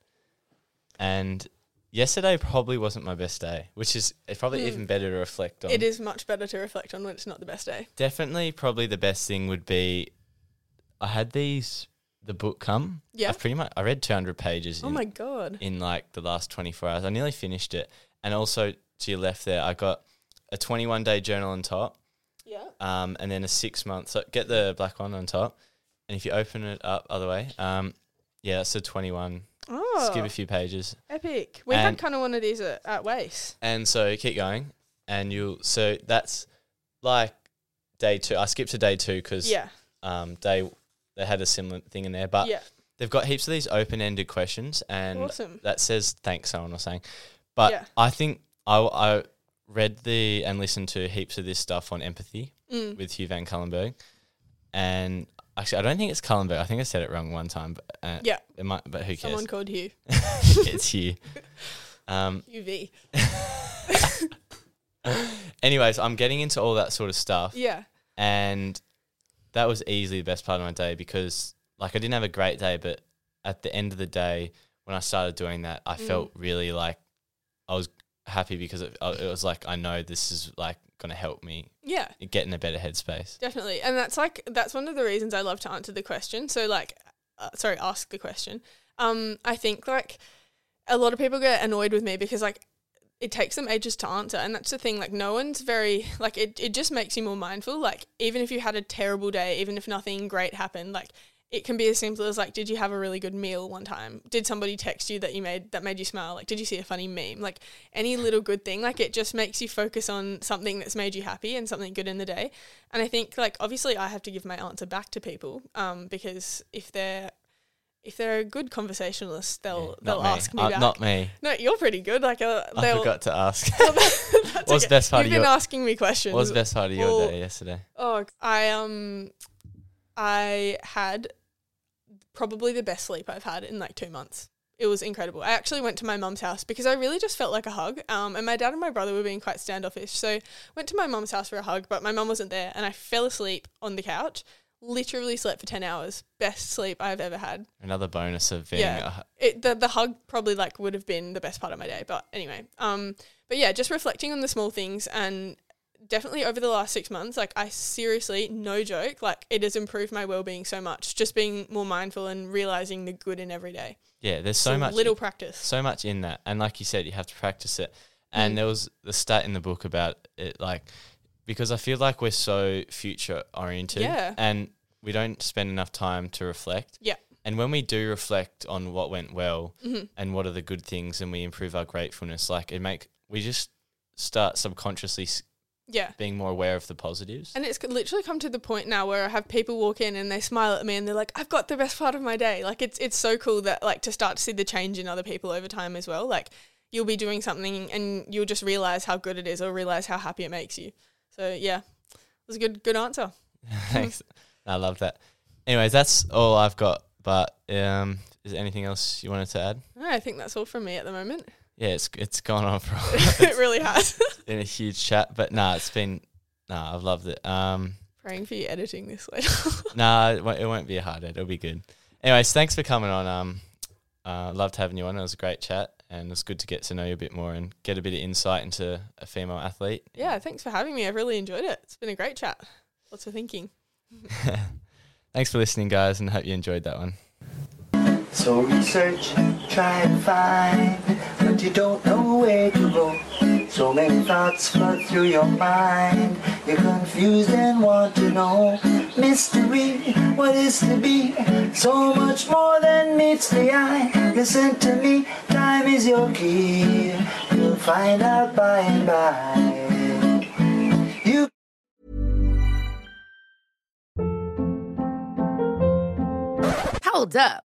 And yesterday probably wasn't my best day, which is it's probably Mm. even better to reflect on. It is much better to reflect on when it's not the best day. Definitely, probably the best thing would be I had these the book come. Yeah. I've pretty much I read two hundred pages. Oh in, my god. in like the last 24 hours. I nearly finished it. And also to your left there, I got a 21 day journal on top, Yeah. um, and then a six month. So get the black one on top. And if you open it up other way, um, yeah, that's a 21. Oh, Skip a few pages. epic. We had kind of one of these at, at WAIS. And so keep going. and you'll so that's like day two. I skipped to day two because Yeah. um they they had a similar thing in there, but yeah. they've got heaps of these open ended questions, and Awesome. that says thanks. Someone was saying, but Yeah. I think I I read the and listened to heaps of this stuff on empathy Mm. with Hugh Van Cuylenburg, and actually I don't think it's Cuylenburg. I think I said it wrong one time, but uh, Yeah. it might. But who cares? Someone called Hugh. it's Hugh. Um, UV. anyways, I'm getting into all that sort of stuff. Yeah. and that was easily the best part of my day because like I didn't have a great day, but at the end of the day, when I started doing that, I Mm. felt really like I was happy because it, it was like I know this is like going to help me Yeah. get in a better headspace. Definitely. And that's like that's one of the reasons I love to answer the question. So like uh, sorry, ask the question. Um I think like a lot of people get annoyed with me because like it takes them ages to answer and that's the thing like no one's very like it, it just makes you more mindful like even if you had a terrible day even if nothing great happened like it can be as simple as like did you have a really good meal one time did somebody text you that you made that made you smile like did you see a funny meme like any little good thing like it just makes you focus on something that's made you happy and something good in the day and i think like obviously i have to give my answer back to people um because if they're if they're a good conversationalist they'll Yeah, they'll not ask me Uh, back Not me. no you're pretty good like uh, I forgot to ask. That's What's the best part You've of been your- asking me questions. what was the best part of your Well, day yesterday? Oh, I um, I had probably the best sleep I've had in like two months. It was incredible. I actually went to my mum's house because I really just felt like a hug. Um, and my dad and my brother were being quite standoffish, so went to my mum's house for a hug. But my mum wasn't there, and I fell asleep on the couch. Literally slept for ten hours. Best sleep I've ever had. Another bonus of being Yeah. a, It the the hug probably like would have been the best part of my day. But anyway, um, but yeah, just reflecting on the small things and definitely over the last six months, like I seriously, no joke, like it has improved my well being so much. Just being more mindful and realizing the good in every day. yeah. There's So so much little practice. so much in that and like you said you have to practice it and Mm. there was the stat in the book about it like because i feel like we're so future oriented Yeah. and we don't spend enough time to reflect Yeah. and when we do reflect on what went well Mhm. and what are the good things and we improve our gratefulness like it make we just start subconsciously Yeah. being more aware of the positives And it's literally come to the point now where I have people walk in and they smile at me and they're like, "I've got the best part of my day." Like it's it's so cool that like to start to see the change in other people over time as well. Like you'll be doing something and you'll just realize how good it is or realize how happy it makes you. So yeah, it was a good good answer. thanks i love that anyways that's all i've got but um is there anything else you wanted to add I think that's all from me at the moment. Yeah, it's it's gone on for a while. it really has. been a huge chat, but nah, it's been nah, I've loved it. Um, Praying for you editing this later. nah, it won't, it won't be a hard edit. It'll be good. Anyways, thanks for coming on. Um, uh, loved having you on. It was a great chat, and it's good to get to know you a bit more and get a bit of insight into a female athlete. yeah, thanks for having me. I've really enjoyed it. It's been a great chat. Lots of thinking. thanks for listening, guys, and hope you enjoyed that one. So research, try and find, but you don't know where to go. So many thoughts flood through your mind. You're confused and want to know. Mystery, what is to be? So much more than meets the eye. Listen to me, time is your key. You'll find out by and by. You Hold up.